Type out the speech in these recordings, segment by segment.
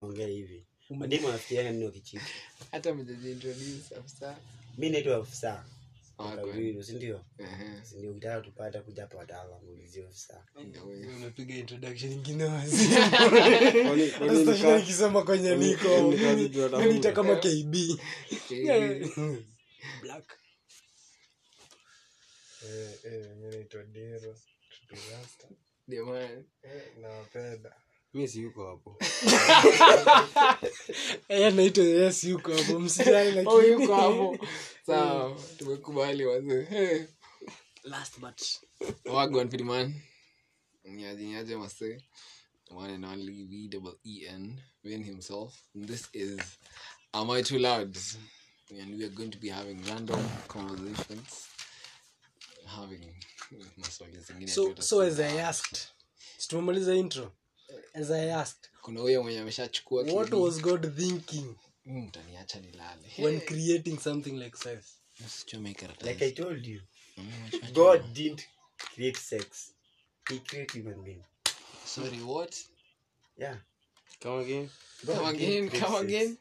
ongea hivi. Mademu wanafikirianga nini wakichiti? Hata mjajiintroduce afisa. Mi naitwa afisa. Ah, ukitaka tupata kuja hapa afisa. Introduction wazi. Sasa nikisema kwenye niko. nita kama kb black. Eh, eh, mi naitwa Dero, Tudurasta. Ndio maana. Eh, nawapenda. Mi si hapo. Eh, naitwa yes yuko hapo. Msijali Oh, lakini hapo. Sawa. Tumekubali wazee last but wagwan piliman nyaje nyaje one and only v double e n Vin himself. This is am i too loud? And we are going to be having random conversations. Having so so as i asked situmemaliza intro as i asked. Kuna huyo mwenye ameshachukua what was god thinking? Mtaniacha nilale. When creating something like sex. Usichome karatasi. like i told you Mm, god didn't create sex. He created human being. Sorry what? Yeah. Come again. God come again come sex. again.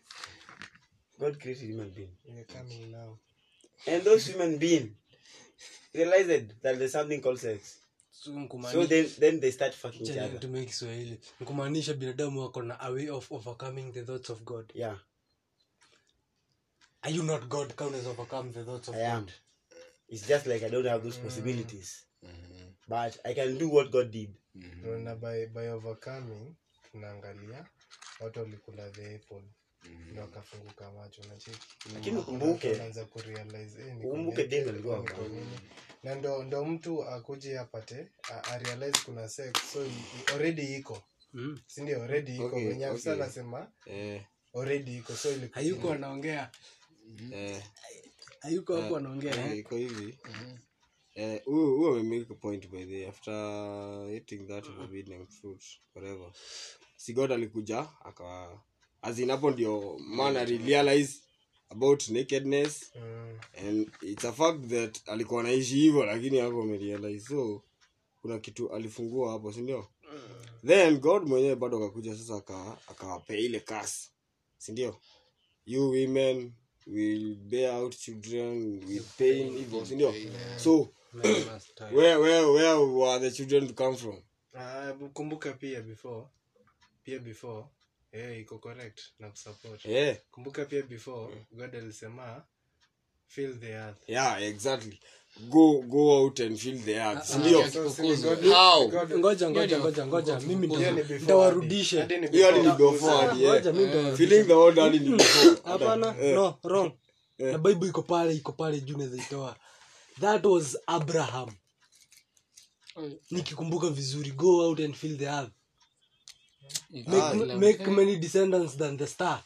God created human being. You're coming now. and those human being realized that there's something called sex so so then then they start fucking each other. tumie kiswahili. Nkumaanisha binadamu wako na a way of overcoming the thoughts of god. Yeah. Are you not god? Unaweza overcome the thoughts of i am. God. It's just like i don't have those possibilities. Mhm, but i can do what god did. Mhm, na by, by overcoming tunaangalia watu walikula the apple. Na wakafunguka macho nacheki lakini ukumbuke Ukumbuke alikuwa. Na ndo ndo mtu akuje apate a- arealize kuna sex so i- i- already iko. Mm. sindio already iko. Okay, wenye afisa okay. anasema eh, already iko so ili- hayuko anaongea. Eh, hayuko hapo anaongea eh, eh? iko hivi. Mhm. Eh, huyu huyu amemake a point by the after eating that forbidden fruit whatever. Sigod alikuja akawa azinapo ndio man alirealize about nakedness. Mm, and it's a fact that alikuwa anaishi hivyo lakini hapo amerealize. So kuna kitu alifungua hapo sindio then god mwenyewe bado akakuja sasa aka- akawapea ile kasi sindio you women will bear out children with pain hivyo sindio so where, where, where were the children to come from? Uh, kumbuka pia before pia before eh, iko correct na kusupport. Yeah, kumbuka pia before god alisema feel the earth. Yeah exactly. Go go out and feel the earth. Sindio ngoja ngoja ngoja ngoja. Mimi ni hiyo ni before. yeah. feeling the old hadi ni before. Hapana no wrong na bible iko pale iko pale juu naweza itoa. That was abraham. Nikikumbuka vizuri go out and feel the earth make, make many descendants than the star.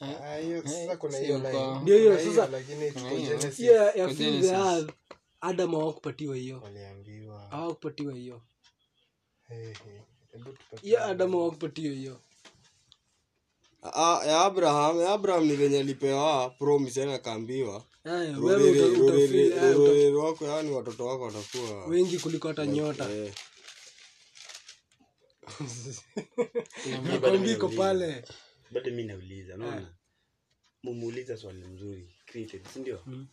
Ah, hiyo- sasa kuna si hiyo uko- line. Ndio hiyo, sasa- hiyo. Ya fill the earth adam hawakupatiwa hiyo. Hawakupatiwa hiyo. Ya adam hawakupatiwa hiyo. Ah, ya abraham ya abraham ni venye alipewa promise yani akaambiwa. Eh, eh, rorere wako yani watoto wako watakuwa wengi kuliko hata nyota. eh, nakwambia iko pale. Bado mi nauliza naona. Mumuuliza swali mzuri created sindio Mm.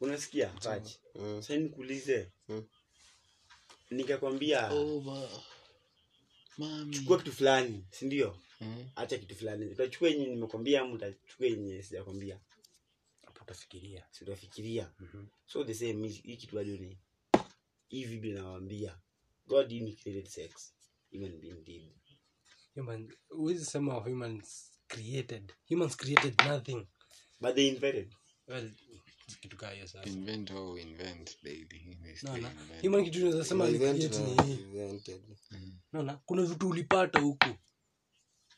unasikia? Pachi Mm. sai nikuulize. Mm. nikakwambia. Chukua kitu fulani sindio mm. acha kitu fulani. Utachukua yenye nimekwambia ama utachukua yenye sijakwambia? Utafikiria sitafikiria mm-hmm. so the same hii kitu bado ni hivi bila nawambia god create sex human being did. Human huwezi sema humans created. Humans created nothing. But they invented. Well kitu kaa hiyo sasa. Invent or invent, baby. No, still human kitu unaweza sema ni create ni invented. naona. Kuna vitu ulipata huku.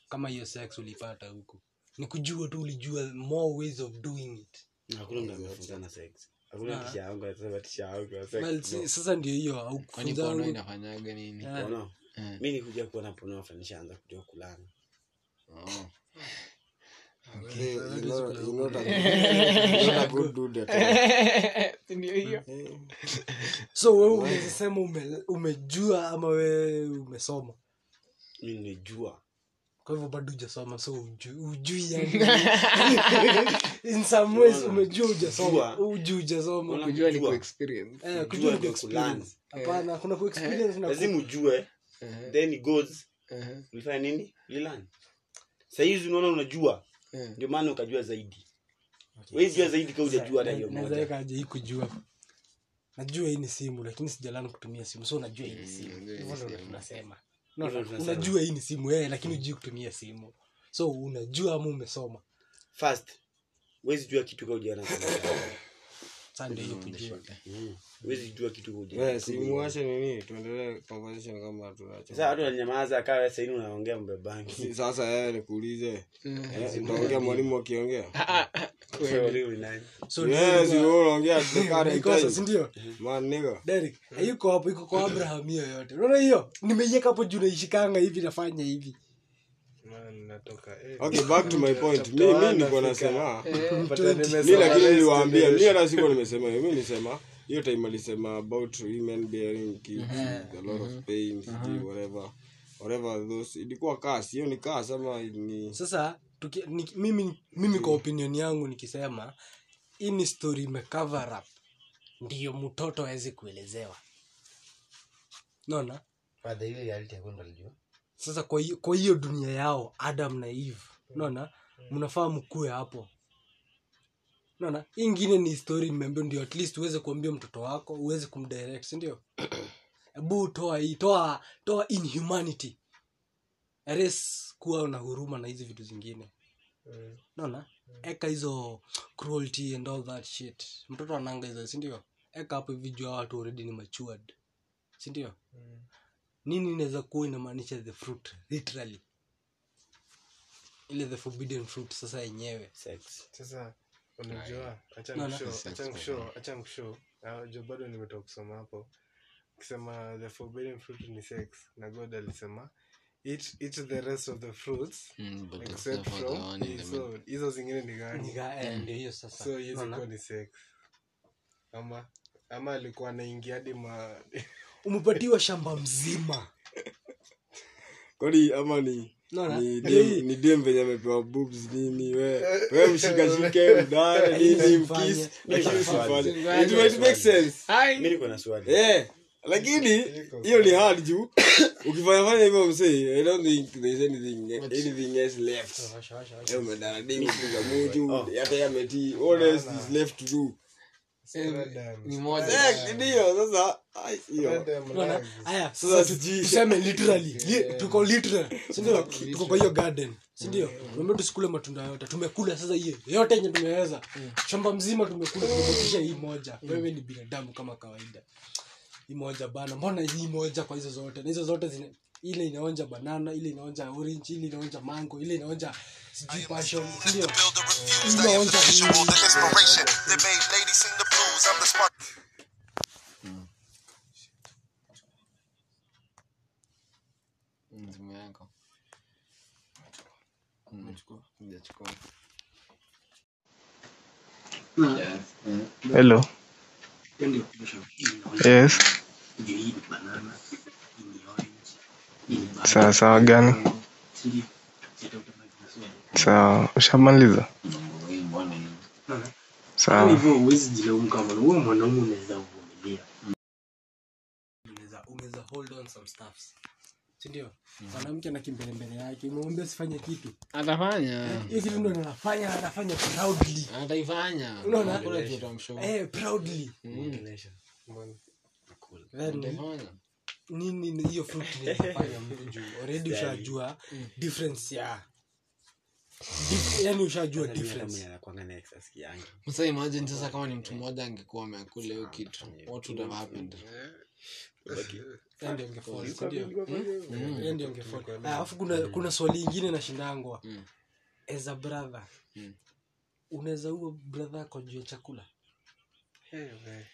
Kama hiyo sex ulipata huku. Ni kujua tu ulijua more ways of doing it. Hakuna mtu amefunzana sex. Hakuna tisha yangu atasema tisha yangu ya sex. Well, si, no. sasa ndio hiyo Kwani aukufunza porno wangu inafanyaga nini? Eh. Eh. mi nikuja kuona pornography nishaanza kujua kulana Oh. Okay, you're not- you're not a good- you're not a good dude ndio hiyo? Eh, so wewe unaweza sema ume, umejua ama wewe umesoma? Mi nimejua. Kwa hivyo bado ujasoma so ujui, ujui in some ways umejua ujasoma uju kujua ni kuexperience Eh, Kujua kujua ni kuexperience. hapana kuna kuexperience lazima ujue Eh, then it goes -huh. ulifanya nini? Ulilan sahizi unaona unajua. Eh. ndio maana ukajua zaidi. Wezi jua zaidi ka ujajua hata hiyo kujua. Najua hii ni simu lakini sijalana kutumia simu so unajua hii ni simu. unajua hii ni hivyo ndio tunasema unajua hii ni simu eh, lakini ujui kutumia simu. So unajua ama umesoma? First wezi jua kitu ka ujana saa ndio kujua wezi jua kitu ka simuache nini? tuendelee conversation kama tunacho sasa watu wananyamaza kawa saini unaongea mbebangi sasa yeye nikuulize. Eh, utaongea mwalimu akiongea? So yes ndio- you unaongea at the current Nikosa, time. si ndio? Man nigga. Derek, hayuko hapo iko kwa abraham hiyo yote. Unaona hiyo? Nimeiweka hapo juu naishikanga hivi nafanya hivi Man, natoka. Eh, okay back to my point. mi niko nasema. Mi nimesema lakini niliwaambia. Mi hata sikuwa nimesema hiyo. Mi nilisema hiyo time alisema about women bearing kids a lot of pain sijui whatever whatever those ilikuwa kasi hiyo ni kasi ama ni sasa tuki, ni, mimi mimi kwa opinion yangu nikisema hii ni story imecover up. Ndiyo mtoto awezi kuelezewa. Naona Sasa kwa hiyo, kwa hiyo dunia yao adam na eve. Naona mnafaa mkue hapo. Naona hii ingine ni story nimeambia ndio at least uweze kuambia mtoto wako uweze kumdirect sindio hebu toa hii toa toa inhumanity. Res kuwa na huruma na hizi vitu zingine. Mm. naona eka hizo cruelty and all that shit. Mtoto ananga hizo sindio eka hapo hivi jua watu already ni matured. Sindio Mm. Nini inaweza kuwa inamaanisha the fruit literally? Ile the forbidden fruit sasa yenyewe. Sasa unajua acha No, no. acha for acha nikushow. Ah, jo bado nimetoka kusoma hapo. Ukisema the forbidden fruit ni sex na god alisema eat, eat the rest of the fruits Mm, except from one in the middle. hizo zingine ni gani? Eh, ndio hiyo sasa. So hizi ni sex. Ama ama alikuwa anaingia hadi ma umepatiwa shamba mzima. Kwani ama ni Unaona? ni dem ni dem venye amepewa boobs nini we? We mshikashike mdare nini mkisi. Lakini usifanye it might make sense. Mimi niko na swali. Eh lakini hiyo ni hard juu. Ukifanya fanya hivyo msee i don't think there's anything anything else left. Eh umedara ding kupiga muju hata yameti what else is left to do ni moja. ndio sasa Sasa tuseme literally Li- tuko literal sindio tuko kwa hiyo garden sindio tuambia tusikule matunda yote tumekula sasa hiyo yote yenye tumeweza. Shamba mzima tumekula tumebakisha hii moja. Wewe ni binadamu kama kawaida. Hii moja bana mbona hii moja kwa hizo zote? Na hizo zote zina ile inaonja banana ile inaonja orange ile inaonja mango ile inaonja sijui passion ndio inaonja hii. inspiration that made ladies sing the blues. I'm the spark. Mm, simu yako Mm. Hello. Yes. Sawa sawa gani? Sawa, ushamaliza? Sawa. hivyo huwezi jilaumu kama huo mwanaume unaweza uvumilia unaweza unaweza hold on some stuffs sindio mwanamke na kimbelembele yake umemwambia sifanye kitu atafanya hiyo kitu ndo anafanya anafanya proudly ataifanya Unaona? Kuna kitu amshow. eh proudly Mbona? then Atafanya. Nini ni hiyo fruit inafanya mtu juu? Already ushajua difference ya yani ushajua Sasa imagine sasa kama ni mtu mmoja angekuwa ameakula hiyo kitu what would have happened? Yeye ndio? angefall. Ah, alafu kuna kuna swali ingine nashindangwa. Mm. as a brother Mm. unaweza uwa brother yako juu ya chakula? Eh.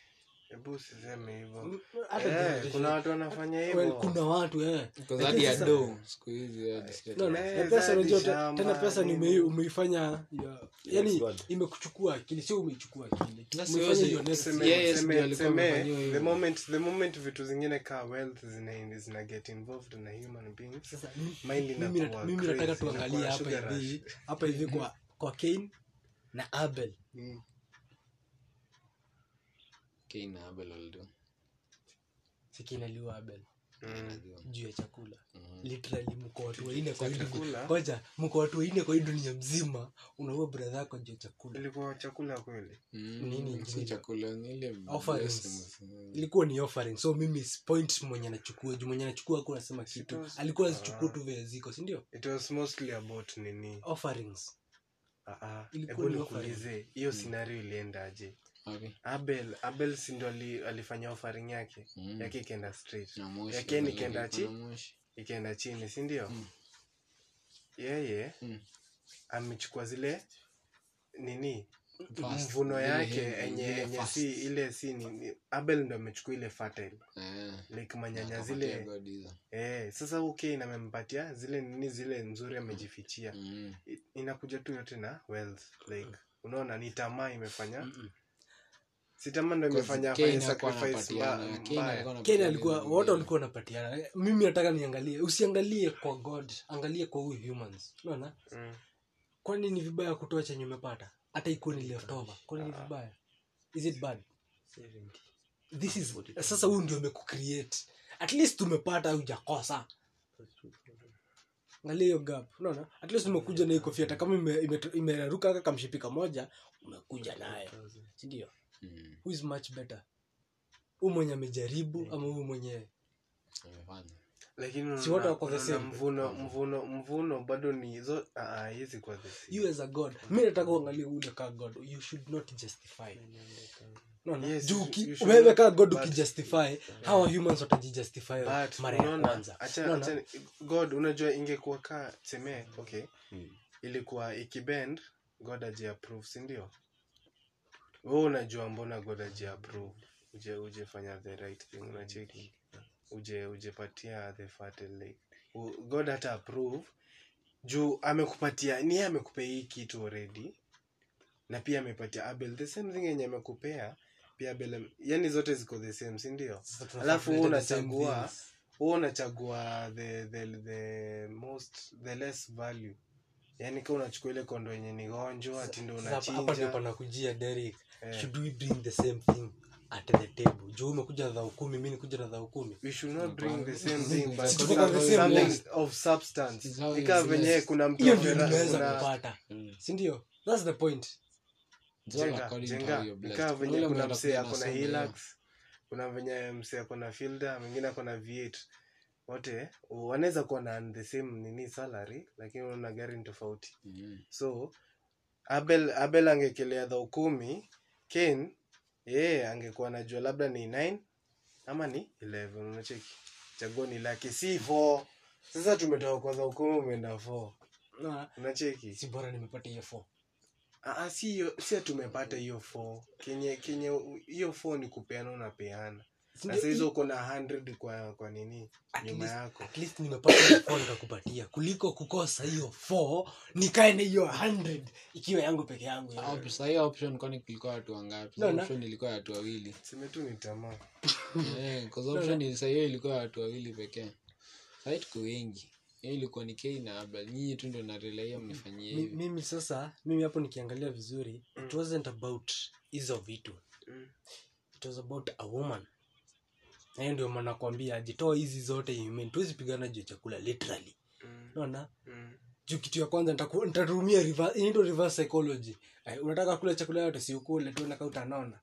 Hebu usiseme hivyo. Mm, Eh, kuna watu wanafanya well, hivyo. kuna watu eh. Hadi ya do siku hizi hadi sijui No, no, Eh, na pesa unajua te- shamba, tena pesa ni umei- umeifanya ya- yani imekuchukua akili sio umeichukua akili. Sasa Umeifanya hiyo next Tuseme- Yes, tuseme- ndio alikuwa tuseme, amefanyiwa hivyo. the moment the moment vitu zingine kaa wealth zina, zina get involved na human beings Sasa, mi- mind mimi inakuwa mimi nataka crazy, tuangalie inakuwa hapa sugar hivi rush. hapa hivi kwa kwa Cain na Abel Cain na Abel walido. sikinaliwa Abel. Mm. juu ya chakula. Mhm. literally mko watu waine kwa hii dunia. mko watu waine kwa hii dunia mzima unaua brother yako juu ya chakula. Ilikuwa chakula kweli? Mm, Nini ingine? chakula ni ile Offerings. ilikuwa ni offering so mimi point mwenye anachukua juu mwenye anachukua hakuwa anasema kitu. alikuwa azichukua Ah. tu vile ziko si ndio? It was mostly about nini? Offerings. Ah, ah, Ilikuwa ni hiyo scenario iliendaje Wapi? abel abel si ndo ali, alifanya offering yake. Mm. yake ikaenda straight. Yake moshi, ya Cain na ikaenda ilikuwa chi? na ikaenda chini si ndio? Mm. yeye Mm. amechukua zile nini? Mvuno yake enye enye si ile si ni abel ndo amechukua ile fertile. Yeah. like manyanya zile. eh sasa okay amempatia zile nini zile nzuri amejifichia. Mm. Inakuja tu yote na wealth like unaona ni tamaa imefanya. Si tamaa ndo imefanya alikuwa wote walikuwa wanapatiana. Mimi nataka niangalie. Usiangalie kwa god angalie kwa huyu humans. Unaona? Mm. kwani ni vibaya kutoa chenye umepata? Hata ikuwe ni leftover. Kwani ni vibaya? Is it bad? This is sasa huyu ndio amekucreate. At least umepata hujakosa. Angalia hiyo gap. Unaona? At least umekuja na hii kofia. Hata kama ime- ime- imeruka ime kamshipika moja umekuja nayo. Sindio Mm. who is much better? Huu mwenye amejaribu ama huu mwenye Amefanya. lakini Si wote wako the same. mvuno mvuno mvuno bado ni zo ah, ah, hizi kwa the you as a god. Mi nataka uangalie ule kaa god. You should not justify. No, no. Yes, juu you- uki- you should wewe not, kaa god but- ukijustify hawa humans watajijustify mara ya kwanza. acha- acha- god unajua ingekuwa kaa seme okay ilikuwa ikibend god ajiapprove sindio we unajua mbona god aji approve uje ujefanya the right thing unacheki? Uje ujepatia the fertile god hata approve juu amekupatia ni amekupea hii kitu already. Na pia amepatia abel the same thing yenye amekupea pia abel yani zote ziko the same sindio alafu same unachagua huu unachagua the, the, the most the less value. Yani ka unachukua ile kondo yenye ni gonjwa ati ndo kujia hapa- Eh. should we bring the same thing at the table? Juu umekuja na dhao kumi mi nikuja na dhau kumi. We should not bring the same thing but Si tuko kwa the something same something list. of substance. Ikaa it's kuna mtu hiyo ndio nimeweza sindio thats the point. Ikaa Kuna venye kuna msee ako na hilax kuna venye msee akona filda mwingine akona v8 wote wanaweza kuwa na the same nini salary lakini unaona gari ni tofauti. Mm. so abel abel angekelea dhau kumi ken yeye angekuwa anajua labda ni 9 ama ni 11 unacheki? Chaguo ni lake si 4 sasa tumetoka kwa dhao kumi umeenda 4 Na, unacheki? si bora nimepata hiyo 4. Ah, ah, si hiyo si tumepata hiyo 4 kenye kenye hiyo 4 ni kupeana unapeana? Sasa hizo uko na 100 kwa kwa nini? Nyuma yako. at least nimepata nikakupatia kuliko kukosa hiyo four nikae na hiyo 100 ikiwa yangu peke yangu hiyo. Option kwani kulikuwa watu wangapi? No, option ilikuwa watu wawili. Seme tu ni tamaa. Eh, 'cause option ili- sa hiyo ilikuwa watu wawili pekee. Sahii tuko wengi. Hiyo ilikuwa ni Cain na abel nyinyi tu ndo narelaia mnifanyie Mi- hivi. mimi sasa mimi hapo nikiangalia vizuri it wasn't about hizo vitu. Mm. it was about a woman. na hiyo ndio maana nakwambia jitoa hizi zote human tuwezi pigana juu ya chakula literally. Mm, unaona? Mm. juu kitu ya kwanza nitatumia reverse psychology. Eh, unataka kula chakula yote si ukule tu naka utanona.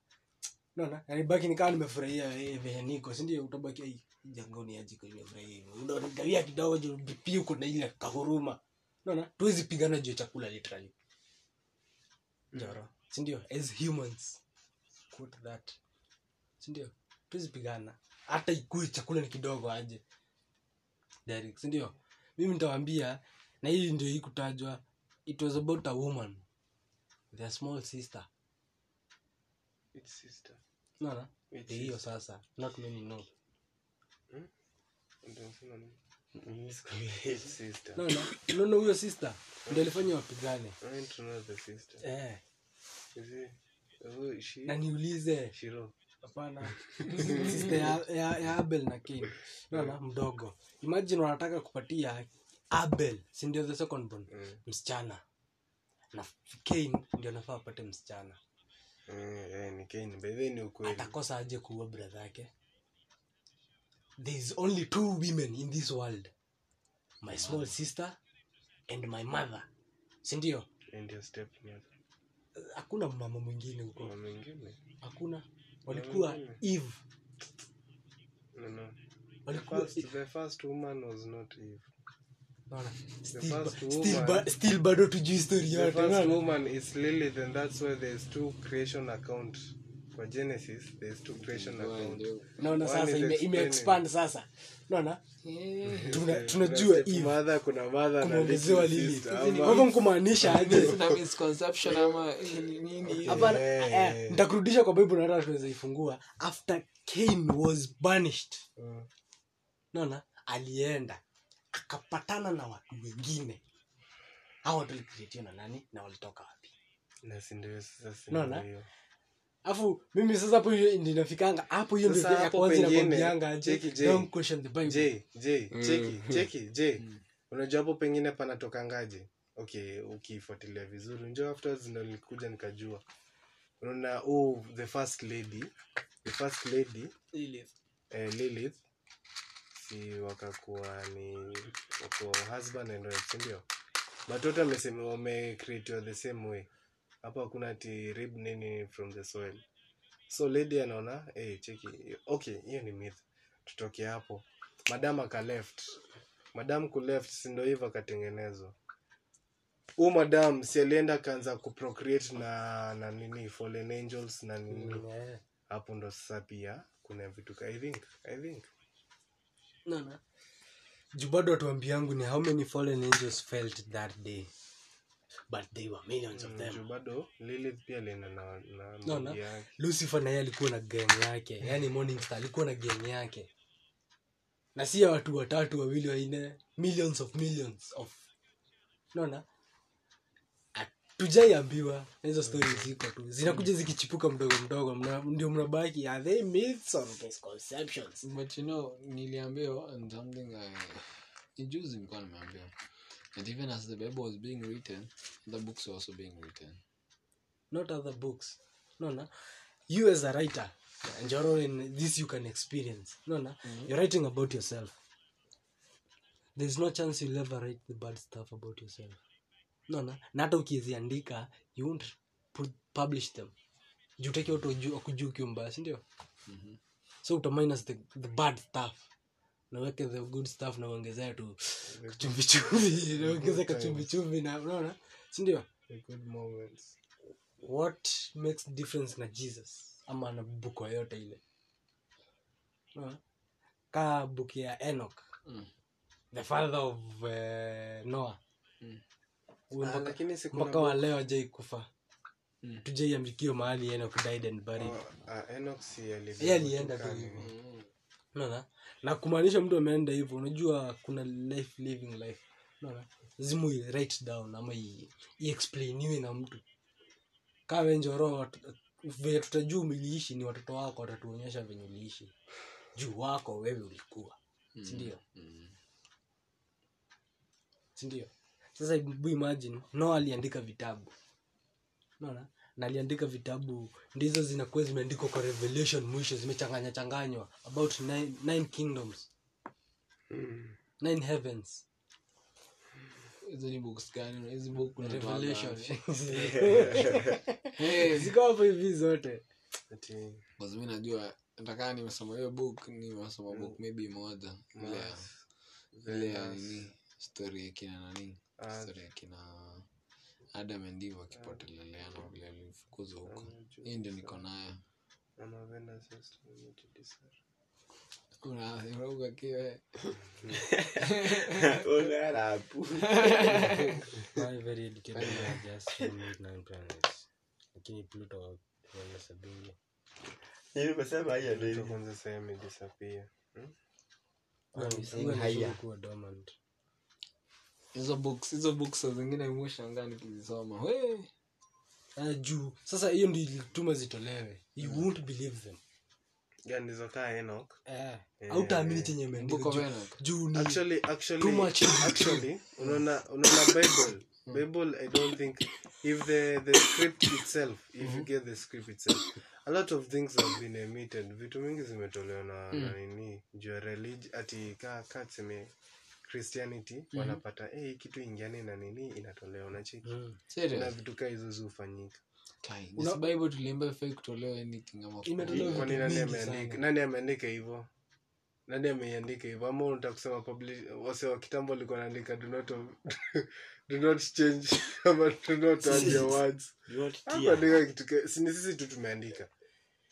Naona yani baki nikaa nimefurahia eh, venye niko si ndio? Utabaki "Ai, hii jangoni ajiko nimefurahia hivyo unagawia kidogo juu pia uko na ile kahuruma. Naona tuwezi pigana juu ya chakula literally. Joro. Si ndio? As humans. Quote that. Si ndio? Tuwezi pigana hata ikue chakula ni kidogo aje Derek, si mimi nitawambia na hii ndio hii kutajwa it was about a woman their small sister It's sister. naona hiyo sasa not many know nini? Mimi sikwambia. Sister. no, no. unaona huyo sister ndo alifanya wapigane eh? Oh, she? na niulize Shiro. Hapana. Sister ya, ya, ya abel na Cain naona mdogo. Imagine wanataka kupatia abel si ndio the second born? Mm. msichana. Na Cain ndio anafaa apate msichana. Ukweli. atakosa aje kuua brother yake? There is only two women in this world. My small sister and my mother. Sindio And hakuna mama mwingine huko. Hakuna walikuwa eve. No, no. The first, the first woman was not Eve. Still bado tujui story yote For Genesis, there's two creation account. naona sasa is ime, ime expand sasa. Naona Tuna- Eh, tunajua kuna Eve mother, kuna mother na kumeongezewa little lili. hivyo nkumaanisha aje? Kuna misconception ama nini- nini Hapana, Eh, nitakurudisha kwa bible na hata tunaweza ifungua. After cain was banished. Naona alienda. Akapatana na watu wengine. Hao watu walikreatiwa na nani? Na walitoka wapi? Na alafu mimi sasa hapo hiyo ndio inafikanga hapo hiyo ndio ya kwanza pengine, inakwambianga aje don't question the bible J, J, Mm. cheki, cheki, J. Unajua hapo pengine panatokangaje? Okay, ukifuatilia vizuri. Njoo afterwards ndio nilikuja nikajua. Unaona, oh, the first lady, the first lady eh, Lilith si wakakuwa ni wako husband and wife, ndio? But wote wamesema wamecreatiwa the same way. Hapo hakuna ati rib nini from the soil. So lady anaona, hey, cheki. Okay, hiyo ni myth. Tutoke hapo. Madam aka left. Madam ku left si ndio hivyo akatengenezwa. huu madam si alienda akaanza kuprocreate na na nini fallen angels na nini. Eh, Hapo ndo sasa pia kuna vitu ka- I think I think naona juu bado watu yangu ni how many fallen angels felt that day but they were millions of Mm, them. bado Lilith pia lina na na No, no. yake. lucifer naye alikuwa na gang yake. Yani morning star alikuwa na gang yake. Na si ya watu watatu wawili waine millions of millions of. Naona tujaiambiwa na hizo stori ziko tu. Zinakuja zikichipuka mdogo mdogo. Mna, ndio mnabaki. Are they myths or misconceptions? But you know niliambiwa and something I, juzi nilikuwa nimeambiwa that even as the bible was being written other books were also being written. Not other books. Naona you as a writer njoro in this you can experience. Naona you're writing about yourself. There's no chance you'll ever write the bad stuff about yourself. No, na. Hata ukiziandika you won't pu- publish them. Juu utaki watu waju- wakujua ukiwa mbaya sindio so utaminus the, the bad stuff naweke the good stuff na uongezea tu kachumbichumbi naongeza kachumbichumbi na unaona? Sindio what makes difference na jesus? Ama na buku yoyote ile. Unaona? ka buku ya enok Mm. the father of uh, noah. Mm. Ah, mpaka- wa leo ajai kufa. Mm. tujaiambikiwa mahali enok died and buried. Oh, uh, Enoch si alienda tu hivyo. unaona na kumaanisha mtu ameenda hivyo unajua kuna life living life. Unaona? Lazima no. write down ama iexplainiwe na mtu. Kaa wenjoro venye tutajua umeliishi ni watoto wako watatuonyesha venye uliishi. Juu wako wewe ulikuwa. Sindio Mm. sindio sasa imagine no aliandika vitabu. Unaona na aliandika vitabu. Ndizo zinakuwa zimeandikwa kwa revelation mwisho zimechanganya changanywa. About nine, nine kingdoms. Nine heavens. Hizo ni books gani? Hizi book unatoa revelation. Ziko hapo hivi zote. Mi najua nataka nimesoma hiyo book nimesoma book maybe moja. Ile ya ile ya nini? Story ya kina nani? Story ya kina adam and eve wakipoteleleana vile walifukuzwa huko hii ndio niko nayo unauka kiwe Unarapu. Why very educated men just from nine planets lakini pluto wanasabingi Nimesema hiyo ndio Mtu hivyo. kwanza sasa. Hiyo haya. kuwa dormant. Hizo books hizo books saa zingine mweshangaa nikizisoma. We Ah, juu. Sasa hiyo ndio ilituma zitolewe. You won't believe them. Kaa eh Eh, hautaamini eh. chenye imeandikwa. Juu- ni actually actually Too much. actually unaona unaona bible. Bible i don't think if the the script itself if you get the script itself a lot of things have been emitted vitu mingi zimetolewa na, mm. nini juu ya religion ati ka ka tuseme christianity wanapata hey, kitu ingiani na nini inatolewa unacheki? Mm. Na vitu kaa hizo vitu nani ameandika hivo nani ameiandika hivo ama unataka kusema wase wa kitambo alikuwa naandika do not do not change ama do not add your words. You want Hapa tia. andika kitu ka- sisi tu tumeandika.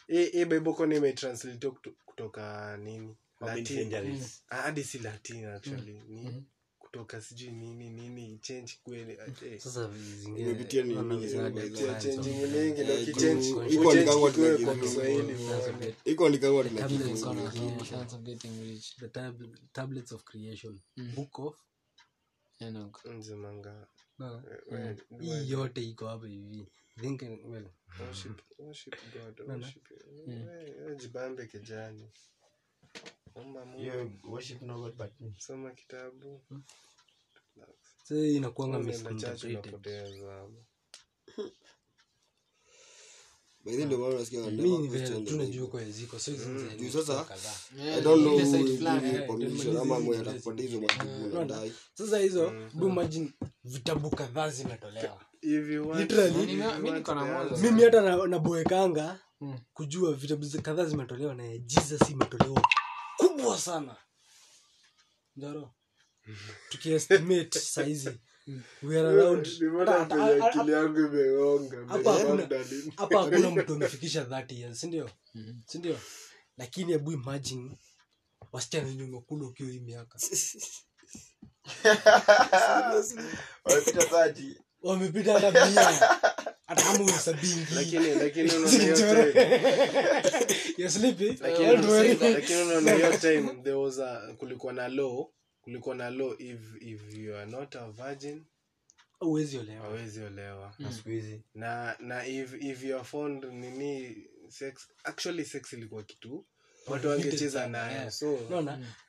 Hii hii bible kwani imetranslate kutoka nini Centuries? Ah, hadi si latin actually. Ni Mhm. kutoka sijui nini nini change kweli eh, sasa zingine. Imepitia na Eh, ni kama kikuwe tuna kwa Kiswahili. Iko Tablets of creation. Mm. book of? Enoch. Nzimanga, no, eh, hii yote iko hapa hivi. Think well. Worship worship God, No, no. worship we- we jibambe kijani omba Mungu You worship no God but me. soma kitabu. Hii inakuanga kwa ziko Mm. sasa, eh, atakupatia hizo Mm. do imagine vitabu kadhaa zimetolewa. If you want- Literally. if you Mimi- want mimi niko na the moja. answer- mimi hata naboekanga Mm. kujua vitabu kadhaa zimetolewa na jesus imetolewa kubwa sana. Njaro tukiestimate saizi. Hapa hakuna- mtu amefikisha 30 years sindio Mhm. sindio lakini hebu imagine wasichana wenye umekula ukiwa hii miaka Wamepita hata mia. Hata kama uhesabingi Lakini- lakini unaona hiyo time- lakini unaona- lakini time there was a kulikuwa na law. Kulikuwa na law if if you are not a virgin uwezi olewa. uwezi olewa. Mm. na na if if you are found nini sex actually sex ilikuwa kitu watu wangecheza nayo so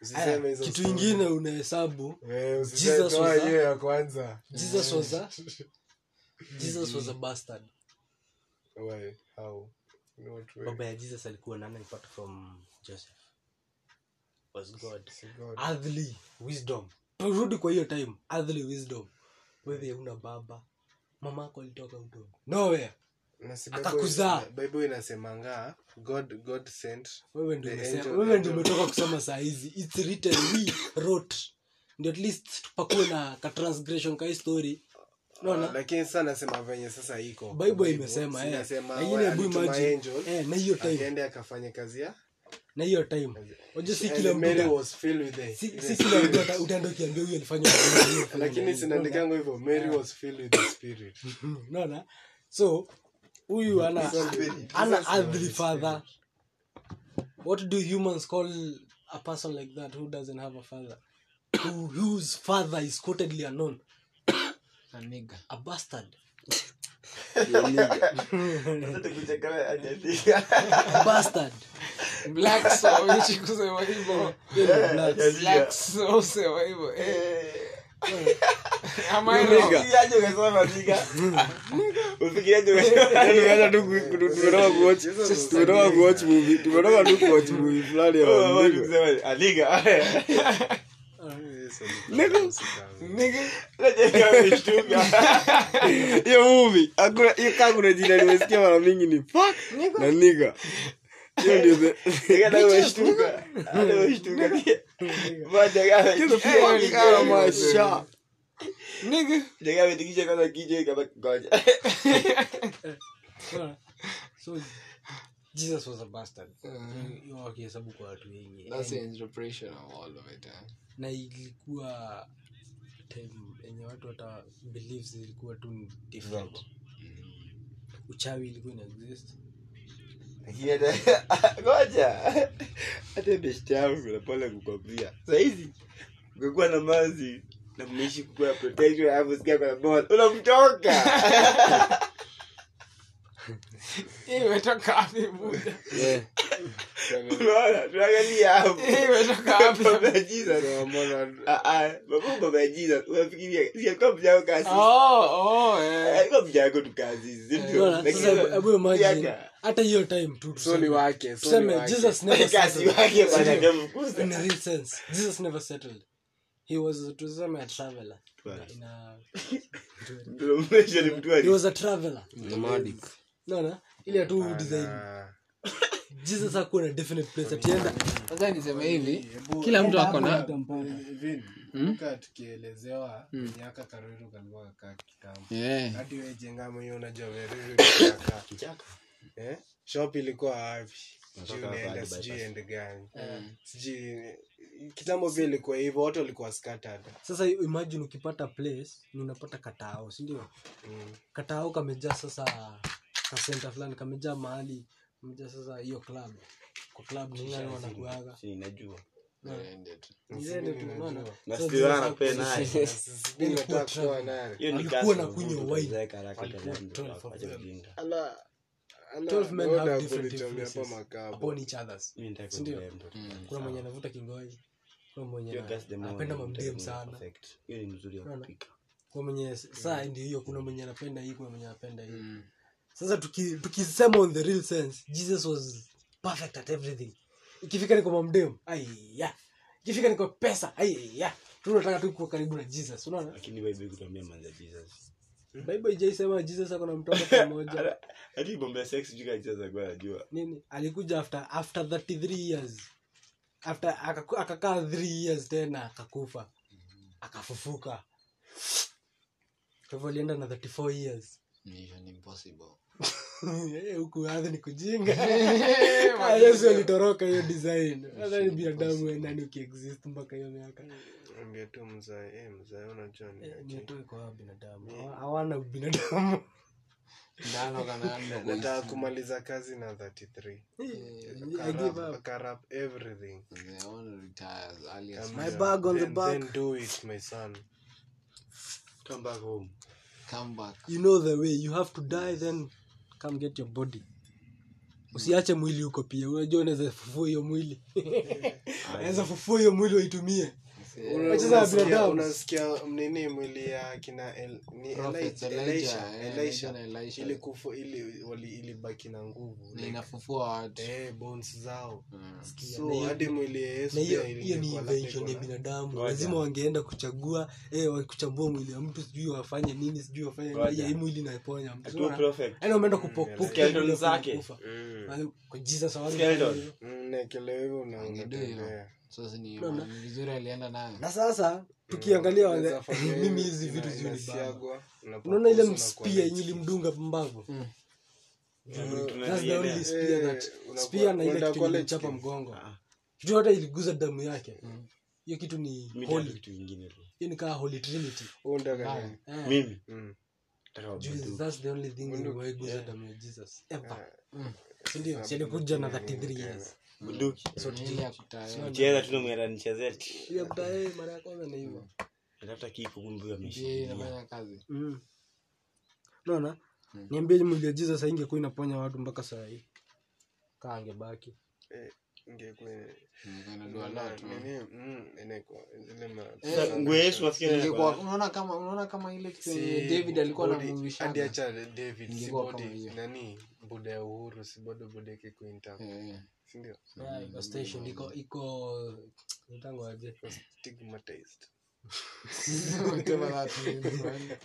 usiseme hizo kitu ingine unahesabu. Eh, Jesus was a- ya kwanza. Jesus was a jesus was a bastard. Why? How? In way? baba ya jesus alikuwa nani? Apart from joseph. Was god. God. earthly wisdom. Turudi kwa hiyo time. Earthly wisdom. Wewe una baba. Mama yako alitoka utoto nowhere Si Bible- Bible inasemanga god god sent wewe ndio umesema wewe ndio umetoka kusoma saa hizi. It's written we wrote. Ndio at least tupakuwe na ka transgression ka story. Unaona? Lakini sasa nasema venye sasa iko. Bible imesema Sinasema lakini wa- hebu imagine. eh na hiyo time. akaende akafanya kazi ya na hiyo time. Unajua si kila mtu was filled with the- si kila mtu utaenda ukiambia huyu alifanya hiyo, hiyo, hiyo, lakini hiyo. hivyo mary was filled with the spirit. Unaona? So huyu ana ana earthly father. What do humans call a person like that who doesn't have a father? Who, whose father is quotedly unknown? A nigga. a bastard. Bastard. Black so kusema hivyo. Blacks. Black hivyo tumetoka kuwatch movie. Tumetoka tu kuwatch movie fulani ya Oh, nigga. hiyo movie. Kuna jina nimesikia mara mingi ni na niga hiyo ndio the Nigga. Nigga. Ametikisha kwanza kichwa kama ngoja. So jesus was a bastard. Uh, Hiyo wakihesabu kwa watu wengi. That's the interpretation of all of it eh. na ilikuwa time yenye watu hata beliefs zilikuwa tu different. Uchawi ilikuwa ina exist. Ngoja. Hata beshte yangu kuna pole kukwambia. Sahizi ungekuwa na mazi na mmeishi kukua protection alafu sikia kuna ball unamtoka. Imetoka wapi buda? Unaona tunaangalia hapo. Imetoka wapi? Baba ya Jesus. Ah, ah, baba baba ya Jesus. Unafikiria si alikuwa mjako kazi oh oh eh. Alikuwa mjako tu kazi ndio? Lakini hebu- imagine hata hiyo time tu soni tuseme. wake tuseme jesus never kazi wake bana in a real sense jesus never settled he was tuseme a traveler. In a, Ndio mwisho ni mtu he was a traveler. Nomadic. naona ile tu design. jesus hakuwa na definite place atienda sasa niseme hivi kila mtu ako na tukielezewa miaka karuru kalikuwa kakaa kitambo. Hadi we jengamo hiyo unajua Kichaka. eh? shop ilikuwa wapi? Sijui unaenda sijui ende gani. Sijui kitambo pia ilikuwa hivyo watu walikuwa scattered. Sasa imagine ukipata place ni unapata katao sindio mm. katao kamejaa sasa kasenta fulani kamejaa mahali kamejaa sasa hiyo club. Kwa club ningani wanakuaga? Si, najua. Ni Alikuwa na kunywa wine. tuzeeka haraka Alikuwa tena, 12 of acha them. ujinga. Ala- ala, 12 men have different influences upon each others. Sindio? kuna mwenye anavuta kingoi kuna mwenye anapenda mamdem sana. kuna mwenye saa ndio hiyo kuna mwenye anapenda hii kuna mwenye anapenda hii. Sasa tuki- tukisema on the real sense jesus was perfect at everything. Ikifika ni kwa mamdem aiya. Ikifika ni kwa pesa aiya. Tunataka tu kuwa karibu na jesus unaona? Lakini bible kutuambia manza jesus bible ijaisema jesus ako na mtoto mmoja hadi sex juu nini? Alikuja after after 33 years. After akakaa 3 years tena akakufa. Akafufuka. Kwa hivyo alienda na 34 years. Mission impossible huku adhi ni kujinga Ah, yesu alitoroka hiyo design. Hata ni binadamu nani ukiexist mpaka hiyo miaka. Ambia tu mzae, eh, mzae unajua ni Eh, ni tu iko binadamu? Hawana binadamu. Nataka kumaliza kazi na 33 I give up. Akarap everything. They want to retire as early as My bag on the back. then do it my son. Come back home. Come back you know the way. You have to die then come get your body. Usiache mwili huko pia. Unajua unaweza fufua hiyo mwili. Unaweza fufua hiyo mwili waitumie unasikia- nini mwili ya kina ilibaki na nguvu na inafufua eh, zao. Mm. so hadi mwili ya Yesu na hiyo pia hiyo ni invention ya binadamu. Lazima wangeenda kuchagua eh, kuchambua mwili ya mtu sijui wafanye nini sijui wafanye hii mwili inaponya mtu. Atuwe Unaona? yaani wameenda kupokufa Skeleton mwili zake. kufa. Mm. Na kwa jesus hawange- Skeleton. Mm, na sasa tukiangalia Unaweza fanya mimi hizi vitu unaona ile mspia yenye ilimdunga mbavu Mm. That's the only spear Eh, na ile kitu mgongo. Ah. kitu hata iliguza damu yake. Hiyo kitu ni Mimi nataka holy. kitu kingine tu. Hiyo ni kaa holy trinity? Eh, mimi? Mm. nataka juu wabudu. that's the only thing Bunduki. damu ya jesus ever. Mm. sindio si na 33 years bunduki Ni ile ya kutaya cheza tu namwera nichezee mara ya kwanza na hivyo. Natafuta kiko kumbe ameshikilia inafanya mm. niambie mliajiza saa ingekuwa inaponya watu mpaka saa hii. Kaa angebaki. Mm, inakuwa- unaona kama unaona kama ile kitu yenye david alikuwa body- hadi anamuvishaga acha David, si hiyo. nani? Buda ya uhuru si bado buda yake iko intact, sindio? Yeah, iko station iko iko nitango Stigmatized. whatever that means man.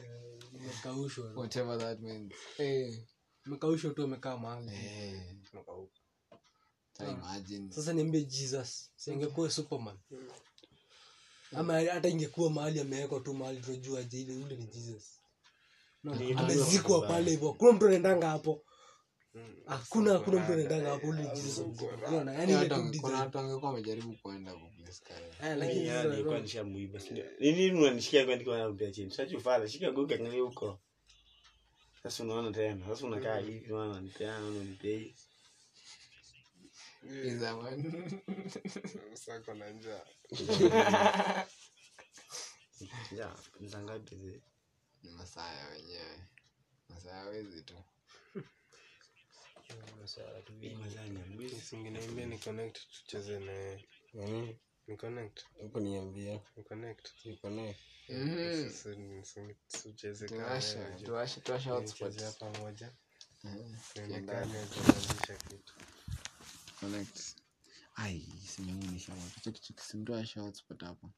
imekaushwa whatever that means. Eh tu amekaa mahali. Eh. Try imagine. Sasa niambie jesus singekuwa superman? Ama hata ingekuwa mahali amewekwa tu mahali tunajua je ile ule ni jesus. No, Ni amezikwa pale hivyo. Kuna mtu anaendanga hapo. Mm. Hakuna hakuna mtu anaendanga hapo ule kuna watu wangekuwa wamejaribu kuenda eh lakini Mimi sasa unaona, nini unanishikia chini? Shika huko. Sasa tena sasa unakaa hivi unaona nipeana man. Na njaa. Zi? Ni Masaya wenyewe. Masaya wezi tu. Usingeniambia ni connect tucheze na yeye. Ni connect. huko niambia. Ni connect. Niko naye. Sasa ni- si- tucheze kama Tuwashe, yeye, ujue. tuwashe, tuwashe hotspot. Tucheze pamoja. Tuonekane tuanzisha kitu. Connect. Ai, simu yangu ni shawa. Cheki cheki simu tuwashe hotspot hapo.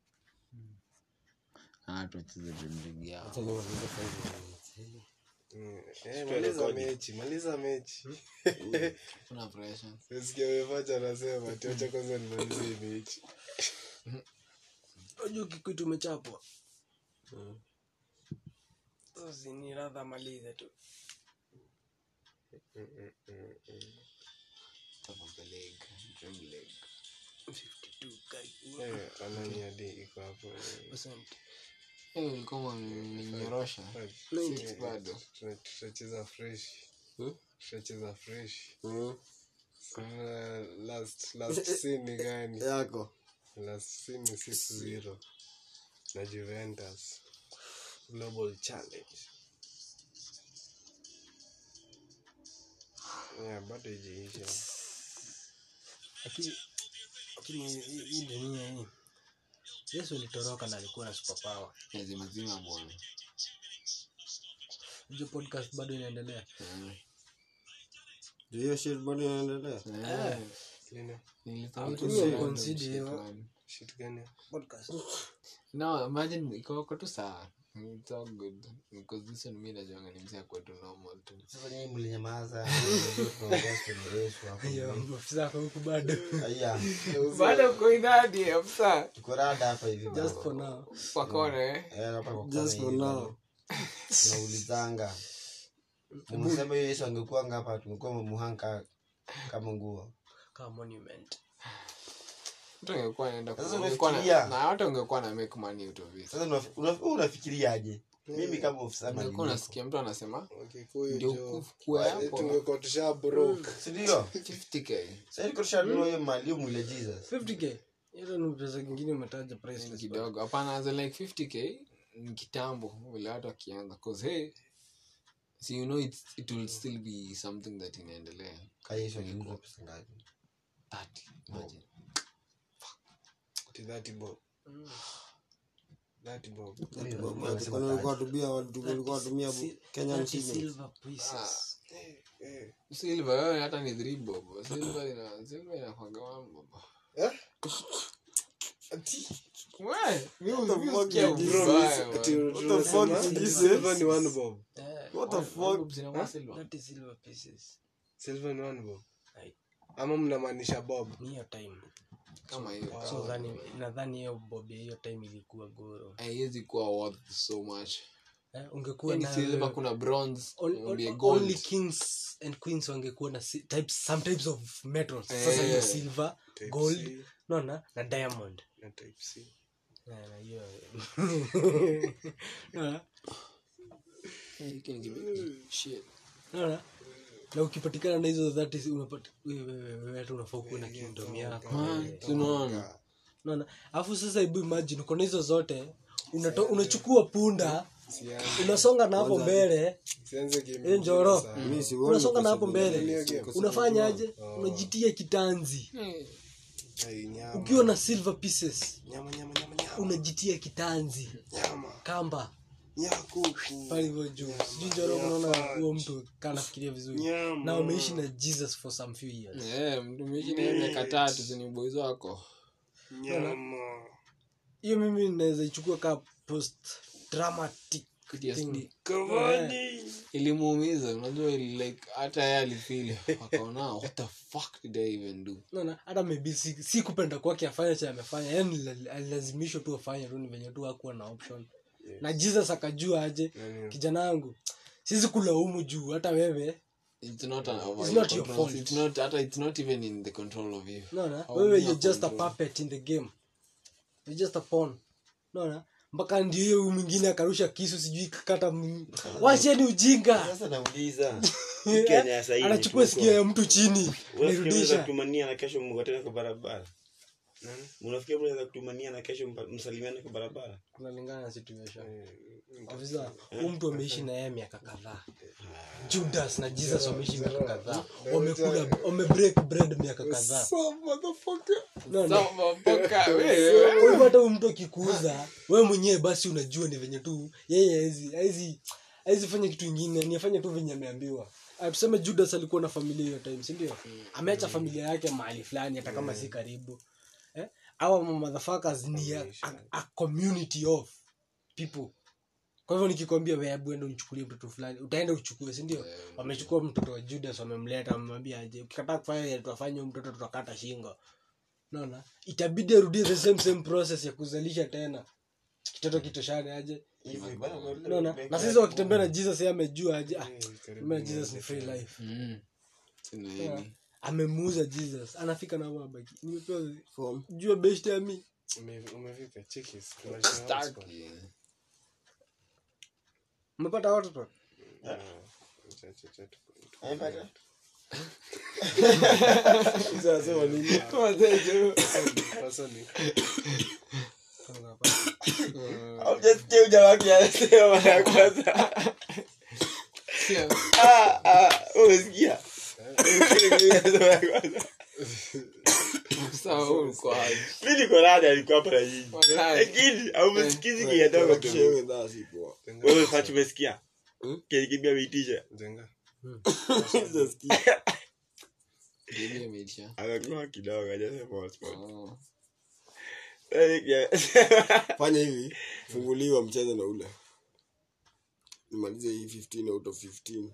Ah, tuwacheze Dream League yao. Acha nimalize five minutes. Mm, eh, maliza mechi maliza mechi. Kuna sikia wefacha anasema tiacha kwanza nimalize hii mechi. Unajua kikitu umechapwa. Sasa ni radha malize tu. League. 52 kai Eh, anani hadi iko hapo ulikuwa umeninyorosha. Bado. Tutacheza fresh. Hmm? tutacheza fresh. Mm. Last last scene ni gani? Yako. last scene ni 6-0 na Juventus. Global challenge. Yeah, bado ijeisha lakini lakini hii hii dunia hii yesu alitoroka na alikuwa na superpower Lazima mzima bwana. hiyo podcast bado inaendelea Eh. Ndio hiyo shit bado inaendelea. Eh. Ndo consider shit, hiyo. shit gani podcast No, imagine iko iko tu sawa. It's all good. Because this one mimi najuanga ni msia kwetu normal tu. Sasa nyinyi mlinyamaza. Tunaongea story refu hapo. hiyo afisa wako huku bado Aya, Bado uko idadi afsa. tuko rada hapa hivi. just for now Pakore. eh? Hapa kwa Just for now. bado. Tunaulizanga. Yesu angekuwa ngapa tungekuwa muhanga kama nguo. kama monument Ku- ungekuwa na make money unaf- unafikiriaje? Mimi kama ofisa Ungekuwa malimiko. unasikia mtu anasema Wakikuyu ndio jo kufukua Eh, hapo tungekuwa tusha broke Si ndio? 50k. Sasa niko tushanunua hiyo mali mwile Jesus. 50k hiyo ni pesa kingine umetaja Ni kidogo hapana as like 50k ni kitambo vile watu wakianza cause hey so you know it's, it will still be something that inaendelea Kaya Yesu angekuwa pesa ngapi? 30 imagine Ati that bob that bob walikuwa watumia walikuwa watumia Kenyan Thirty shillings. silver pieces eh silver wewe hata ni 3 bob. Silver ina silver inakwanga 1 bob. Ati. Wewe mimi the mimi fuck sikia is this? vibaya, ati man. tunasema fuck is this? silver ni one bob. Eh, What the One fuck? bob zinakuwa silver. thirty silver pieces. Silver ni one bob. Ai. ama mnamaanisha bob kama hiyo nadhani hiyo bob hiyo time ilikuwa goro haiwezi kuwa worth so much. Eh, ungekuwa Yaani na silver kuna bronze on, on, mwambie on, gold. only kings and queens wangekuwa na types, some types of metals. Sasa Eh. silver Type gold C naona na diamond. Na type C. Na- na hiyo. Naona? Hiki shit. Naona? Na ukipatikana na hizo dhati hata unafaa kuwa na kingdom yako. Man, tunaona alafu sasa hebu imagine uko na hizo zote unato, unachukua punda unasonga na hapo mbele. njoro. unasonga na hapo mbele. unafanyaje? unajitia kitanzi. Ukiwa na silver pieces. Nyama nyama nyama nyama. Unajitia kitanzi. Kamba hivyo juu. Sijui njoro unaona huo mtu kanafikiria vizuri. Na umeishi na jesus for some few years. Eh, mtu meishi naye miaka tatu zini boys wako. Hiyo mimi naweza ichukua ka post dramatic ilimuumiza unajua like hata ye alifili akaona what the fuck did i even do? Naona hata maybe si, si kupenda kwake afanye cha amefanya. Yani alilazimishwa tu afanye tu ni venye tu akuwa na option na jesus akajua aje. Kijana yangu sizi kulaumu juu hata wewe. It's not an over It's not your fault. it's not hata it's not even in the control of you. Naona Au wewe you're just a puppet in the game. You're just a pawn. Naona mpaka ndio hiyo mwingine akarusha kisu sijui kakata washeni ujinga. Anachukua sikio ya mtu chini nirudisha unafikia mnaweza kutumania na kesho msalimiane kwa barabara? Kunalingana na situation. Ofisa huu mtu ameishi na yeye miaka kadhaa. Judas na jesus wameishi miaka kadhaa. wamekula wamebreak bread miaka kadhaa. No, no. Soma mpaka wewe. Hata huyu mtu akikuuza wewe mwenyewe basi unajua ni venye tu yeye haezi fanya kitu ingine ni afanye tu venye ameambiwa. Ah, tuseme judas alikuwa na familia hiyo time sindio ameacha familia yake mahali fulani hata kama si karibu eh? awa motherfuckers ni a, a, a community of people. Kwa hivyo nikikwambia weabu enda unichukulie mtoto fulani. Utaenda uchukue sindio wamechukua mtoto. wa judas wamemleta wamemwambia aje. Ukikataa kufanya tuwafanye mtoto tutakata shingo. Naona itabidi arudie the same same process ya kuzalisha tena. Kitoto kitoshane aje? Naona na sisi wakitembea na jesus ye amejua aje? Ah, jesus ni free life. Mm. Yeah. Amemuuza jesus. Anafika na mabaki nimepewa jua best ya mi Ume- umefika? Chikis tunashare hotspot. Staki. umepata watoto Ah, cha- cha- cha- tu- Personally, Haujasikia uja wake anasema mara ya kwanza. Ah, ah, umesikia mi niko rada alikuwa hapa na lakini haumesikizi kiadogo wewe fati umesikia. Bibi ameisha. amekuwa kidogo hajasema. Oh. fanya hivi funguliwa mcheze na ule nimalize hii 15 out of 15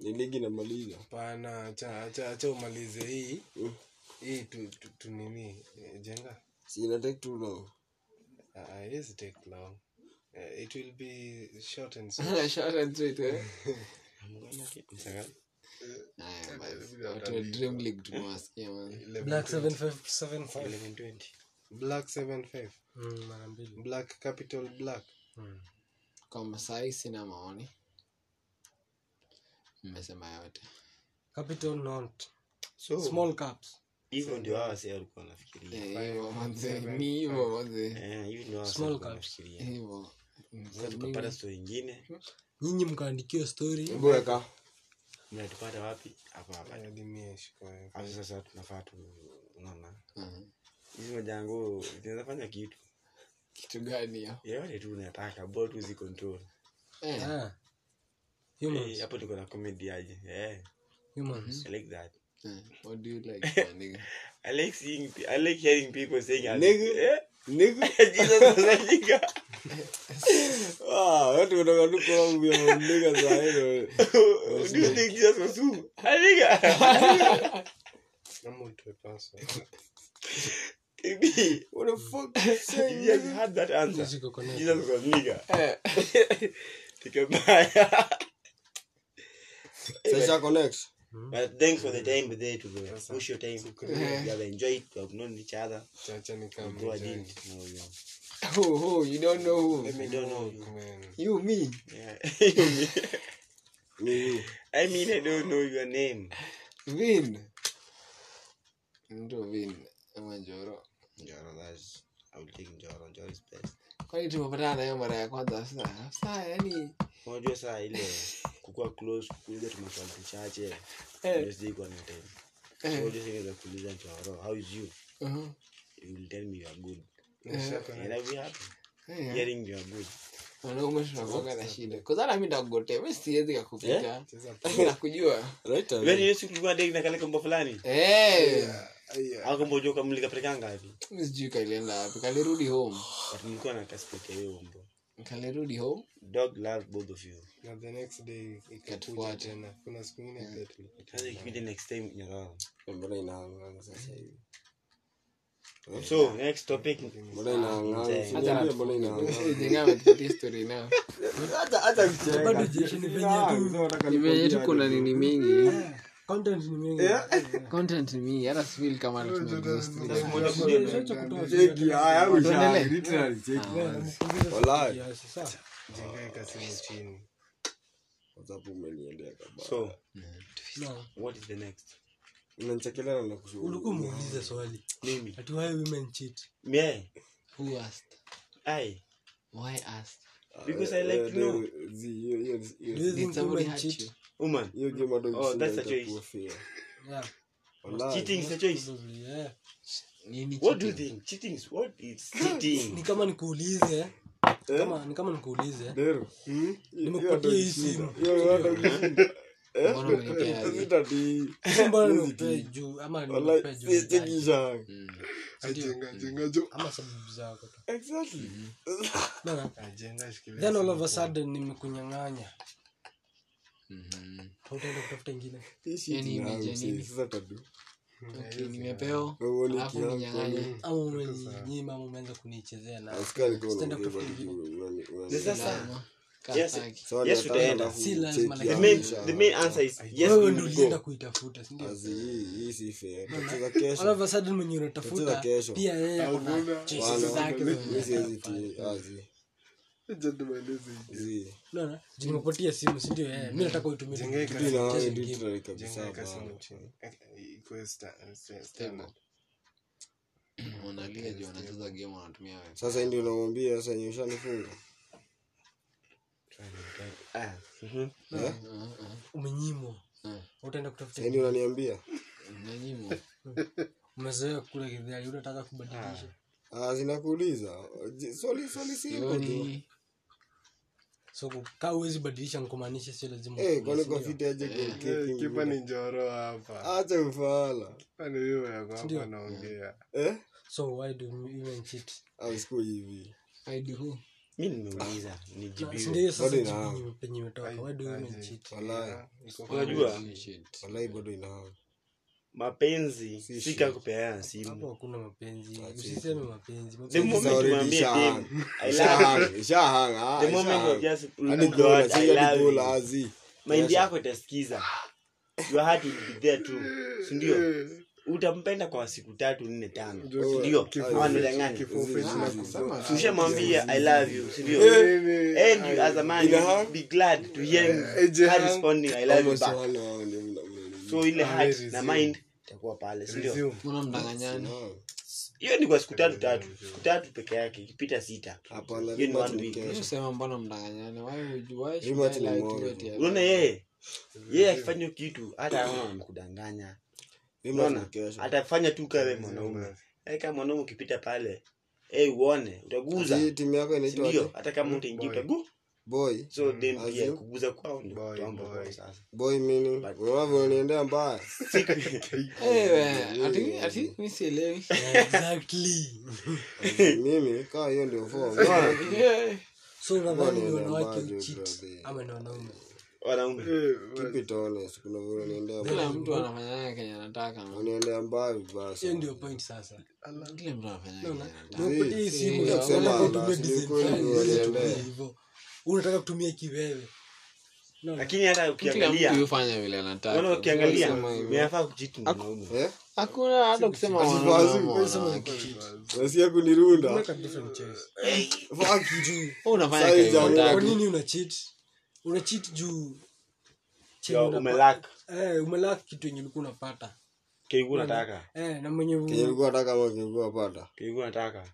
ni ligi namaliza pana acha acha acha umalize hii. Hii tu, tu, tu nini eh, jenga. Si ina take too long. Uh, it is take long. Uh, it will be short and sweet. Short and sweet, eh? Haya, basi. Watu wa Dream League tumewasikia, man. black 7575 1120. black 75 Mm, mara capital black. Kwamba sahii sina maoni mmesema yote. Capital not. So, small caps. hivyo ndio hawa wase walikuwa Eh, Eh, tukapata story ingine nyinyi mkaandikiwa story. Mnatupata wapi? Hapa hapa. Hapo sasa tunafaa tu unaona? Mhm. hizi majango zinaweza fanya kitu. Kitu gani yote tu unataka bora tu zicontrol Eh, ah. Eh, humans. Hapo tuko na comedy aje? Eh. Humans. I like that. Eh, what do you like nigga? i like seeing i like hearing people saying Nigga. eh? Nigga? Jesus was a nigga. Ah watu kutoka tu kwa mbia za hilo do you think jesus was who? A nigga. Ama utoe password Maybe. what the fuck If you had that answer jesus was nigga. Eh, tikabaya sasa connect But thanks for the time today to push your time. We have enjoyed. We have known each other. chacha ni We kama grow a join. didn't know you. who, who, you don't know who? Let me don't know you. man. You, me. Yeah. ni I mean, I don't know your name. Vin. Ndo Vin. Ama Njoro. Joro, that's. I will take Joro. Joro is best. kwani tumepatana nayo mara ya kwanza sasa Sasa, yani Unajua saa ile kukua close kuuliza tu maswali chache Eh. Sijui kwa nini time. So unajua singeweza kuuliza Joro, how is you? uh-huh. You will tell me you are good. Nishaka And I'll be happy yeah. hearing you are good. wanaume tunakuwaga na shida kazana mi ndakugotea mi siwezi kakupita cheza mi nakujua right Wewe ni Yesu kulikuwa ndege na kale kombo fulani. Eh, Au kombo joka mlikapeleka mi sijui kalienda wapi kalirudi home But na kaspeke hiyo kombo. Kalirudi home. Dog loves both of you. na the next day Ikatufuata. tena. Kuna siku ingine pia tulipita Sasa ikipita next time Nyororo. mbona inaangaza sasa hivi? So, next topic. mbona inaangaza mbona inaangaza hata hata bado jeshi ni venye tu ni venye tu kuna nini mingi content ni mingi. Content ni mingi hata sifil kama tumeexhaust Acha kutoa cheki haya usha Tuendelee. literally cheki Yeah, namkumbusha Wallahi. kiasi, sawa. jenga ikasimu chini. Words hapo umeniendea kabisa? So no. what is the next? Unanichekelea na kushu ulikuwa muulize swali. Ati why women cheat? Who asked? i Why asked? because I like to know. Woman hiyo game Oh, ukishinda that's a choice. itakuwa yeah. Wallahi. cheating is a choice. yeah. Nini what do you think? Cheating is what? Is cheating. Ni kama nikuulize. Kama ni kama nikuulize. Nimekupatia hii simu. Eh? Nimekunyang'anya. Utaenda kutafuta ingine. Nimepewa alafu ninyang'anye. Ama ama umeanza kunichezea na Nasikia niko Stand up unaongea to vitu, ingine. Sasa- Yes. The main answer. is yes wewe ulienda kuitafuta hii si fair. Tutacheza kesho. mwenye unatafuta pia yeye kuna chesi zake mimi siwezi kutaka azi, Nimekupatia simu sindio eh mi nataka uitumie Jenga hii tu- kasi- Kitu ina- Cheza kitu game. ina- kabisa jenga kasi bana. chini Eh, ikuwe sta- sta- Stable. standard. wanalia juu wanacheza game wanatumia wewe. sasa hii ndio unamwambia sasa ushanifunga ah mhm. Eh? umenyimwa Mm. utaenda kutafuta Sasa hii ndio unaniambia umezoea kula kidhali unataka kubadilisha Ah, zinakuuliza swali swali simple Sioni. So kaa uwezi badilisha nkumaanisha sio lazima eh aje Eh, kipa ni njoro hapa. Acha yako hapa naongea eh? So why do women cheat? Au hivi. I do who? mi nimeuliza sasa Bado jibu ina- yenye- penye imetoka why do women cheat? Unajua? Holy bado ina mapenzi sika kupeana hapo hakuna mapenzi. Usiseme mapenzi. The moment already umwambie ishahang. i love you Ishahang, ishahang, ah, the moment ishahang. just Hadi good goal, word, si I love you. mind yako itasikiza your heart will be there too. Sindio utampenda kwa siku tatu nne tano. Sindio Zi- sina zi- kusema. ushamwambia i love you sindio and you as a man you be glad to hear Eh, her responding i love you back. so ile Ah, heart na mind itakuwa pale sindio hiyo ni kwa siku tatu tatu. siku tatu peke yake ikipita sita. Unaona yeye? Yeye akifanya hiyo kitu hata amekudanganya unaona? atafanya tu kawe mwanaume. Yaani kama mwanaume ukipita pale uone utaguza. Hii timu yako inaitwa ndio? aje? hata kama utaingia Boy. utagu boy. So dem As pia in? kuguza kwao ndio Boy, kitambo boy. kwao sasa. Boy meaning wewe unaniendea mbaya. Eh, ati- ati mi sielewi. exactly. Mimi kaa hiyo ndio form. So unadhani ni wanawake cheat ama ni wanaume? Wanaume. Keep it honest kuna vile unaniendea kila mbaya. mtu anafanyanga kenye anataka man. unaniendea mbaya vibaya hiyo sana. ndio point sasa. Kila mtu anafanyanga Unataka kutumia kiwewe Unaona? lakini hata kila ukiangalia mtu hufanya vile anataka unaona ukiangalia Sema hivyo. minafaa kujitu na mwanaume Eh? hakuna hata kusema Ati wanaume vazi, ama Wewe sema wanawake. ni kucheat. Unasikia kunirunda Make a different choice. Fuck you. Wewe unafanya Size kenye ya kwa unataka. nini una cheat una cheat juu chenye umelak eh kitu enye ulikuwa unapata keigu nataka. eh na mwenye nataka keigu nataka.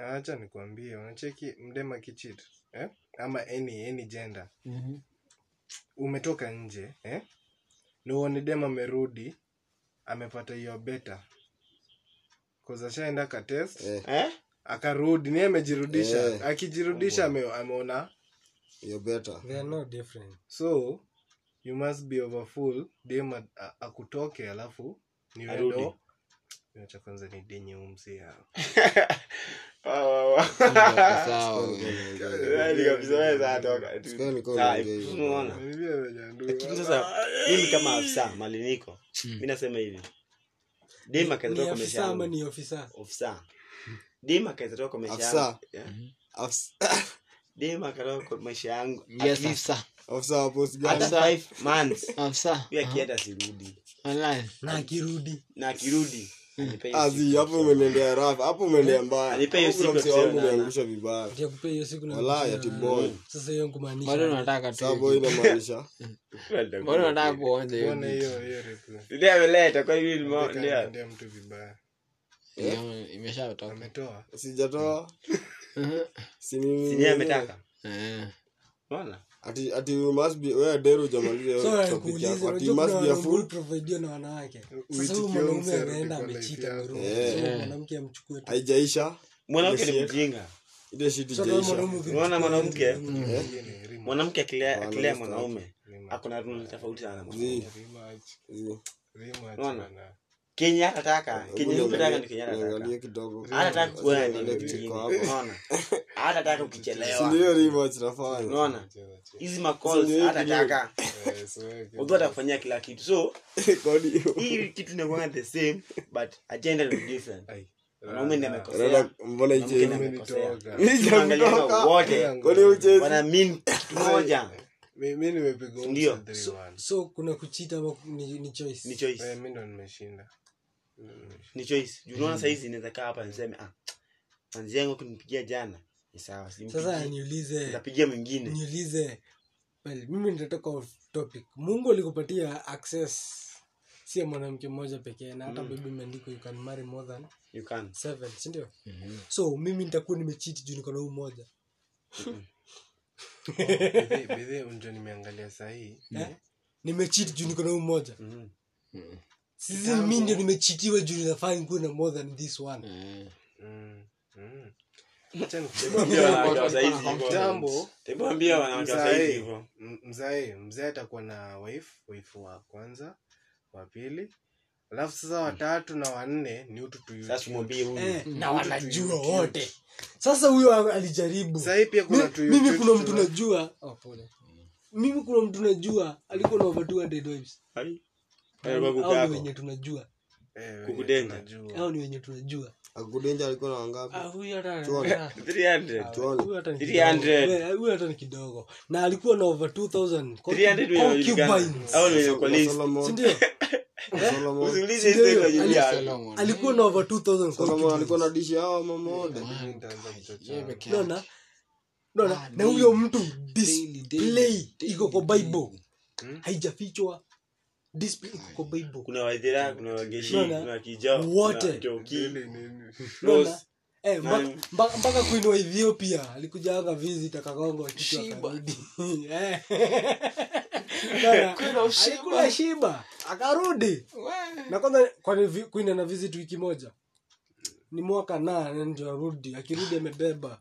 Acha nikwambie unacheki mdema kichit eh? ama any, any gender. Umetoka nje eh? nuone dema amerudi amepata hiyo beta ashaenda katest Eh, eh? akarudi ni amejirudisha. Eh. akijirudisha ame, ameona hiyo beta they are not different. So you must be of a fool dem akutoke alafu ni Arudi. cha kwanza ni denye lakini sasa mimi kama afisa mali niko. Mi nasema hivi. Dem ni akaweza maisha yangu. ofisa? Ofisa. Dem akaweza toka maisha yangu. Yeah. Dem akatoka kwa maisha yangu. Yes, afisa. Afisa wa post gani? Hata five months Afisa. pia akienda sirudi Wallahi. na akirudi. Na akirudi azi hapo umenendea rafa hapo umeendea mbaya. Anipe hiyo siku msee wangu umeangusha vibaya. Ndio kupea hiyo siku na wala ya kucheza- sasa hiyo kumaanisha bado nataka tu sabo inamaanisha? Bado nataka kuonja hiyo Mbona hiyo hiyo replay? Ndio ameleta kwa hiyo Ndeka ndio mtu vibaya. Imeshatoka. Ametoa? Sijatoa. Si mimi ametaka. Eh. Ati ati you must be wewe dero jamaliza hiyo topic yako. ati you must be a fool. huprovaidiwa na wanawake. Sasa Uitikio mwanaume ameenda amechita amerudi Eh. Mwanamke amchukue tu. Haijaisha. Mwanamke ni mjinga. ile shit Unaona mwanamke? rematch, Mwanamke akilea akilea mwanaume akona runi rule tofauti sana. mwanaume. Unaona? Kenya atataka, Kenya ni kidogo ni hapo. Unaona? Ukichelewa. ndio Unaona? Cheza, cheza. Hizi. Eh, so. Ukiwa atakufanyia kila kitu. So, hii kitu inakuwa the same but agenda ni different. Mwanaume ndiye amekosea. Mbona wote kwani wana mean moja. Nimepigwa Ndio. umsa 3-1. so kuna kuchita ni, ni choice Ni choice. mimi ndo nimeshinda Ni choice. Juu unaona saa hizi inaweza kaa hapa niseme ah manzi yangu kunipigia jana. Ni sawa, sasa niulize Nitapigia mwingine. niulize well, mimi nitatoka off topic mungu alikupatia access si mwanamke mmoja pekee na hata mm. bibi imeandikwa you can marry more than You can. seven sindio so mimi nitakuwa nimechiti juu niko na huu mmoja Bedhe- bedhe unjo nimeangalia sahii eh? nimechiti juu niko na huu mmoja Mhm. Sisi mi ndio nimechitiwa juu ninafaa nikuwe na more than this one. Eh. Mm, mm. Mzae hivyo. m- mzae mzae atakuwa na wife wife wa kwanza wa pili. Alafu sasa watatu na wanne ni utu tu Sasa tumwambie huyu. eh, na wanajua wote. Sasa huyo alijaribu. Pia kuna mimi kuna mtu najua. Oh, mimi kuna mtu najua. Alikuwa na over 200 wives Eh, ni- wenye tunajua Eh, tunajua. hao ni wenye tunajua akudenja alikuwa na wangapi Ah, huyu hata Tuone. ah, 300. Tuone. huyu hata ni 300. kidogo. Eh, huyu hata ni kidogo na alikuwa na over 2000 300 wenye wanajulikana. concubines. Hao ni wenye kwa list. Solomon- sindio Solomon- Usiulize Ndio, hizo kwa ali- Julia. Solomon. alikuwa na over 2000 Solomon alikuwa na dishi hao mamoja Mimi. Yeye peke yake. Unaona? Unaona? na huyo mtu display iko kwa bible Hmm? haijafichwa display iko kwa bible Kuna Waithira, kuna Wageshi, Unaona? kuna Kijao, Wote. kuna Njoki, Ili nini? Unaona? Rose. Eh, mpaka- Nani? mpaka mpaka queen wa ethiopia alikujaanga visit akagonga Shiba. shiba akarudi na kwanza kwani vi- queen ana visit wiki moja ni mwaka na ndio arudi akirudi amebeba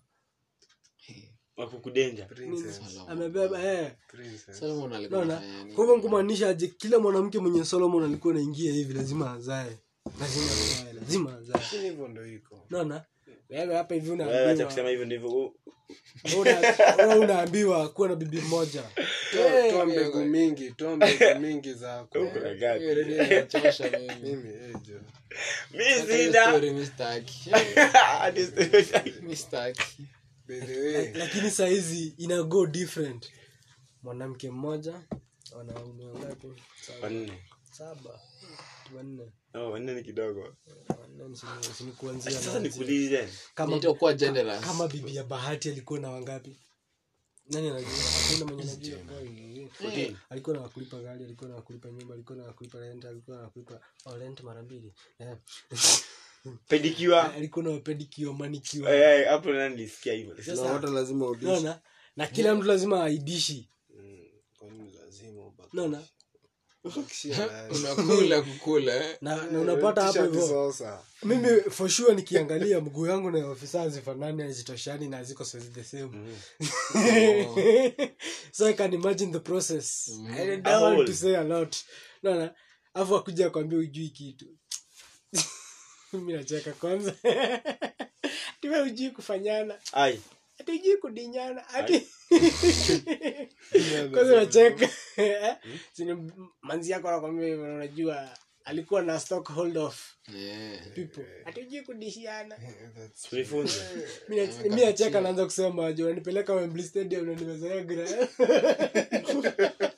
wakukudenja. Princess. amebeba eh. Princess. Solomon alikuwa naona anafanya nini? kwa hivyo kumaanisha aje kila mwanamke mwenye solomon alikuwa naingia hivi lazima azae. Lazima azae lazima azae. Lakini hivyo ndo iko. Naona wewe hapa hivi Wewe unaambiwa kusema hivyo ndivyo. u- una- wewe unaambiwa kuwa na bibi mmoja. Toa- toa mbegu mingi toa mbegu mingi zako eh. Mi sina. lakini sahizi ina go different. Mwanamke mmoja wanaume wangapi? Wanne. saba. Wanne. Oh, wanne ni kidogo. kama bibi ya bahati alikuwa na wangapi? Nani anajua? Fourteen. alikuwa nawakulipa gari alikuwa nawakulipa nyumba alikuwa nawakulipa rent alikuwa nawakulipa oh, rent mara mbili Eh. Alikuwa na wapedikiwa manikiwa. Eh, eh, hapo nani nilisikia hivyo. na Sasa- lazima udishi naona na kila mtu lazima aidishi. Mm, lazima naona unakula kukula. Na, na unapata hapo hivyo. mimi for sure nikiangalia mguu yangu na ofisa hazifanani hazitoshani na ziko size the same. So i can imagine the process. I don't want to say a lot. Naona afu akuja kwambia ujui kitu mi nacheka kwanza. Tiwe ujui kufanyana. Ai. ati ujui kudinyana. Ati kwanza nacheka sini manzi yako anakwambia unajua alikuwa na of Yeah. people. Kudishiana Tulifunze. Mi nacheka naanza kusema Wembley stadium na nimezoea gra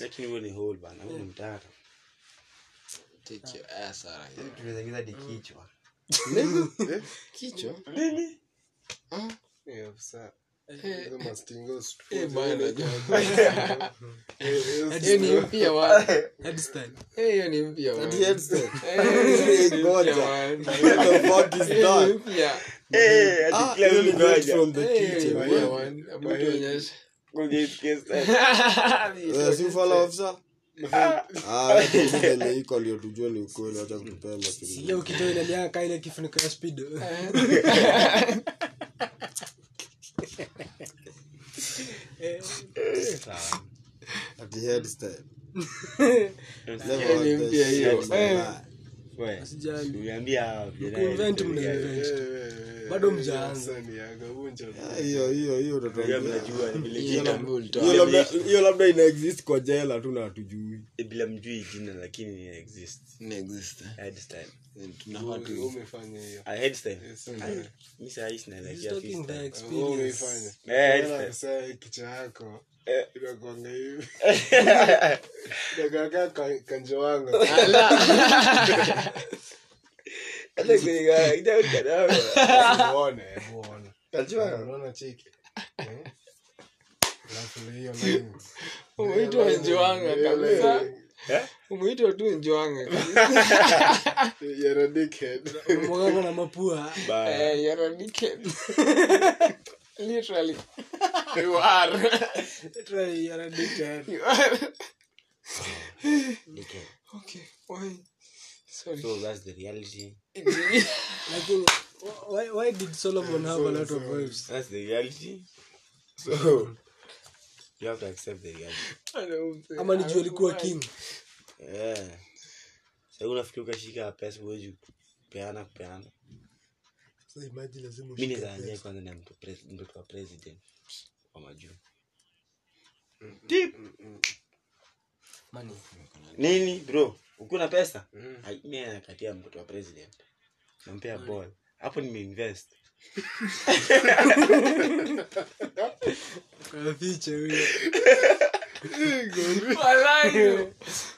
lakini huo ni di kichwa. Kichwa? Nini ni mpya hiyo ni mpya mpya mpya. eh Ah, hiyo ni iko ukweli wacha kutupea ukitoa inalia ile kifuniko ya speed. Ati headstyle. Hiyo. ni Bado mjaanza. Sasa ni aga, vunja Ah, Hiyo. Hiyo hiyo Unajua utatuambia. mnajua ni vile hiyo jina ndio ulitoa. Hiyo labda ina exist kwa jela tu na hatujui. bila mjui jina lakini ina exist. Eh. Eh, kichwa yako Eh. hivi. Inakaa kanjo wangu. Hata kwenye ga- kidogo kidogo. uone hebu uone unaona chiki. Eh? Alafu hiyo line. umeitwa njoanga kabisa. Umeitwa tu njoanga kabisa You're a dickhead. Mwaganga na mapua Bye. Eh, you're a dickhead. Literally. You are. A dickhead. You are. Dickhead. Okay, why? Sorry. so that's the reality Lakini, why, why did solomon have a lot of wives that's the reality so you have to accept the reality I don't ama ni juu alikuwa king yeah sasa unafikiri ukashika pesa huwezi kupeana kupeana Sasa imagine lazima mimi ushike nizaanzia kwanza na mtoto wa president wa majuu. Tip! Money. nini bro? Ukiwa na pesa mi nakatia mtoto wa president. Nampea ball hapo nimeinvest. Kwa fiche huyo.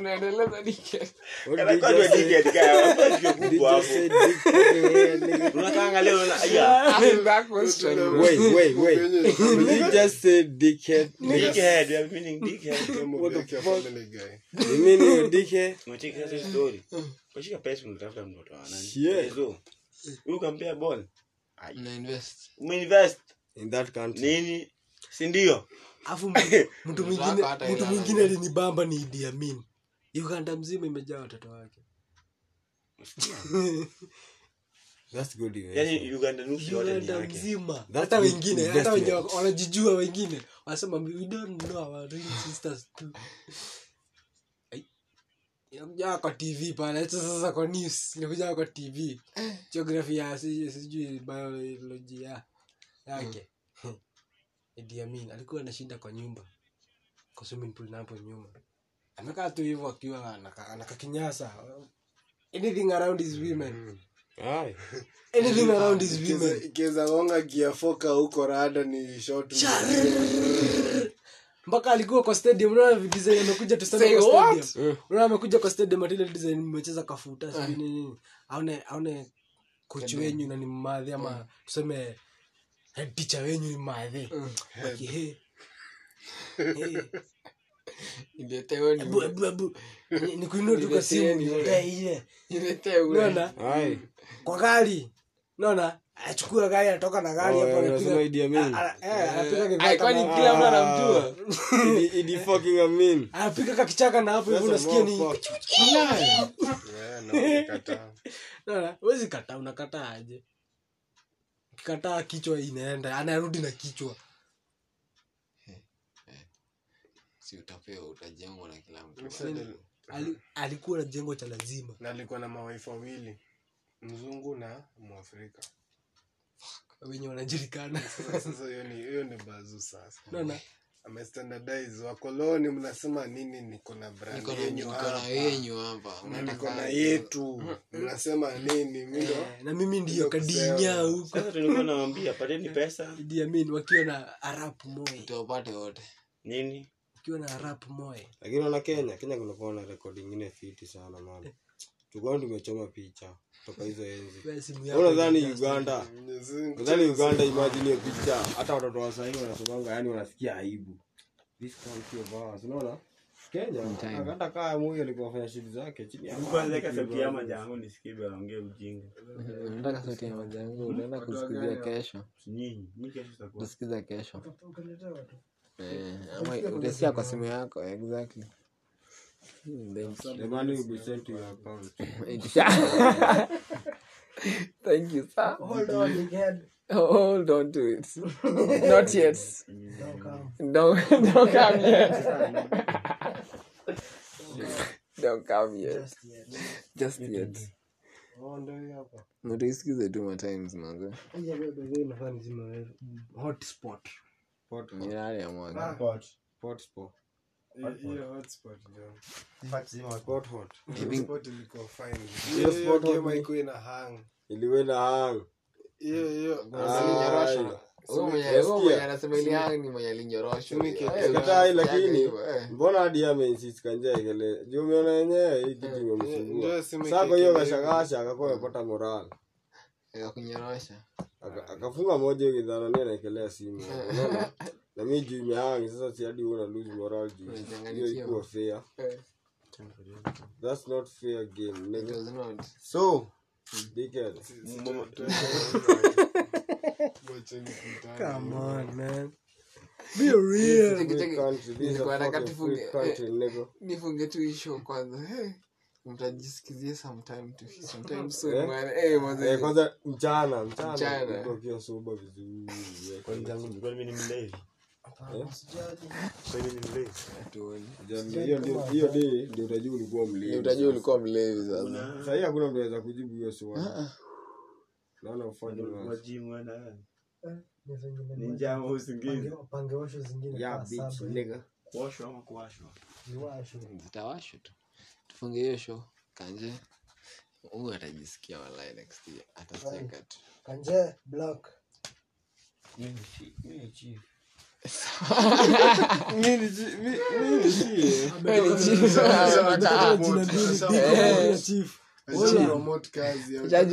Unaendeleza. Ukishika pesa unatafuta mtoto wa nani? Yeah. Hizo. Wewe ukampea ball. Umeinvest In that country. nini? Si ndio? Alafu mtu- mwingine mtu mwingine alinibamba ni Idi Amin. Uganda mzima imejaa watoto wake. That's good investment. Yaani Uganda nusu yote ni Uganda yake. mzima. That's Hata wengine, hata wenye wako- wanajijua wengine. Wanasema we don't know our real sisters too. Ai. Inakuja kwa TV pale, acha sasa kwa news, inakuja kwa TV. Geography ya si- sijui biology ya yake. Idi Amin alikuwa anashinda kwa nyumba. Kwa swimming pool na hapo nyuma. Amekaa tu hivyo akiwa anakakinyasa. Anything around his women. mm. Anything around his women. Ikiweza gonga kiafoka huko rada ni short. mpaka alikuwa kwa stadium unaona design amekuja tu sana kwa stadium unaona amekuja kwa stadium atile design mmecheza kafuta sijui nini nini aone aone coach wenyu na ni mmadhi ama tuseme head teacher wenyu ni mmadhi hey. Hey. Niletewe ni- Ebu, ebu, ebu. Ni- nikuinue tu kwa simu gari. Naona achukua gari anatoka na gari Oh. Ah, ah, eh, kama- kila mtu. Anamjua anapiga kakichaka na hapo unasikia ni wezi kataa unakataa aje. Ukikataa kichwa inaenda anarudi na kichwa si utapewa utajengwa na kila mtu Ali, alikuwa na jengo cha lazima. Na alikuwa na mawaifu wawili mzungu na mwafrika. Wenye wanajulikana. Sasa- hiyo ni hiyo ni bazu sasa. Naona amestandardize wakoloni mnasema nini? Niko na brand yenyu hapa. Na niko na yetu. Mnasema nini? Mindo Eh, na mimi ndiyo kadinya huko. Sasa tulikuwa pateni pesa. Amin wakiwa na arap moe tuwapate wote. Nini wakiwa na rap moe. Lakini wana kenya kenya kunakuwa na rekodi ingine fiti sana man. Tukua tumechoma picha toka hizo enzi. Unadhani uganda? Nadhani uganda imagine hiyo picha hata watoto wa wanasomanga yani wanasikia aibu. This country of ours unaona? Kenya hata kaa moyo alikuwa afanya shughuli zake chini ya kwanza eka sauti ya majangu nisikie waongee ujinga. Unataka sauti ya majangu utaenda kusikizia kesho. Nyinyi nyinyi kesho itakuwa. Utasikiza kesho. Ama utasikia kwa simu yako exactly Hmm, thank you. the money will be sent to your account Thank you, sir. Hold on, Hold on to it. Not yet. Don't don't come yet. don't come yet. Just yet. Manze. hotspot Ni nani ya. Hot spot. hotspot mwenye anasema ili ni mwenye alinyoroshwa. Mimi ke- Eh, katai unasikiaga lakini eh. mbona hadi ameinsist kanja ikele juu umeona yenyewe hii kitu imemsumbua. simu hiyo kashakasha akakuwa amepata moral. Kunyorosha. Aka- akafunga moja hiyo kidhanania naekelea simu. Unaona? Na mi juu imehangi sasa si hadi una lose moral juu. Hiyo ikuwa fair. Eh, that's not fair game it was not. so dickhead. Come on man. Be real. Cheki, free cheki. country. This is a fucking free country nigga. nifunge tu kwanza. Hey, mtajisikizie sometime to sometime soon Eh? man hey, mazee. Eh, kwanza mchana mchana akiwa soba vizuri. Nilikuwa mimi ni mlevi? Eh? hiyo ndio ndio utajua ulikuwa Ni mlevi utajua ulikuwa mlevi sasa. Hakuna mtu anaweza kujibu hiyo swali. Naona ufanye ni njama zingine bitch nigga. Kuoshwa ama kuwashwa? Ziwasho. zitawashwa tu tufunge hiyo show kanje huyu atajisikia walai next year atacheka tu kanje block. chief Acha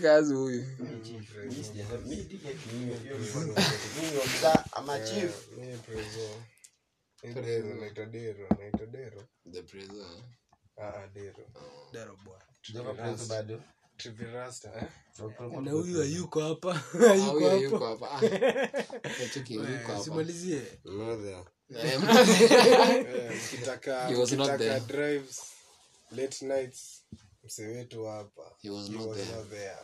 kazi huyu ama chief Naitwa Dero, Ah, ah, bwana. Eh? na huyu hayuko hapa. Hayuko Ah, Eh, simalizie Eh, drives late nights mse wetu hapa. He was He was not there.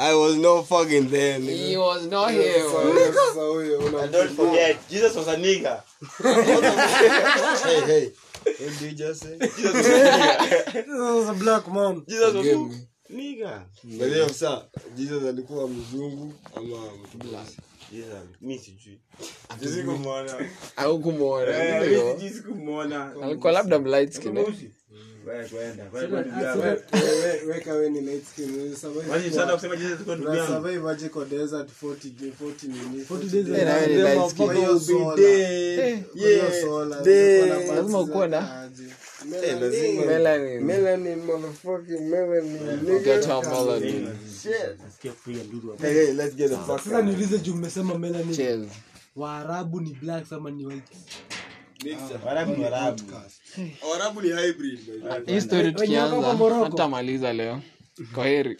I was not fucking there he was not he here huyo- sasa so, una- and don't forget jesus was a nigga. Hey hey. What did you just say? Jesus was a black man. Jesus was a nigga. Mwelewa sasa Jesus alikuwa mzungu ama mtu black. Jesus mi sijui sisi kumwona haukumwona. Eh, ndio. mi sijui sikumwona alikuwa labda light skin weka we ni light skin, we survive Wazi kwa- sana kusema jesus kwa ndugu yangu. survive aje kwa desert 40 day- 40 nini, 40 days. days. Eh, na wewe ni light skin. hiyo solar. Hiyo solar, day. ulikuwa na Lazima. Buds na- sasa niulize juu mmesema melanin waarabu ni black ama ni white hii story tukianza hatamaliza leo. Kwa heri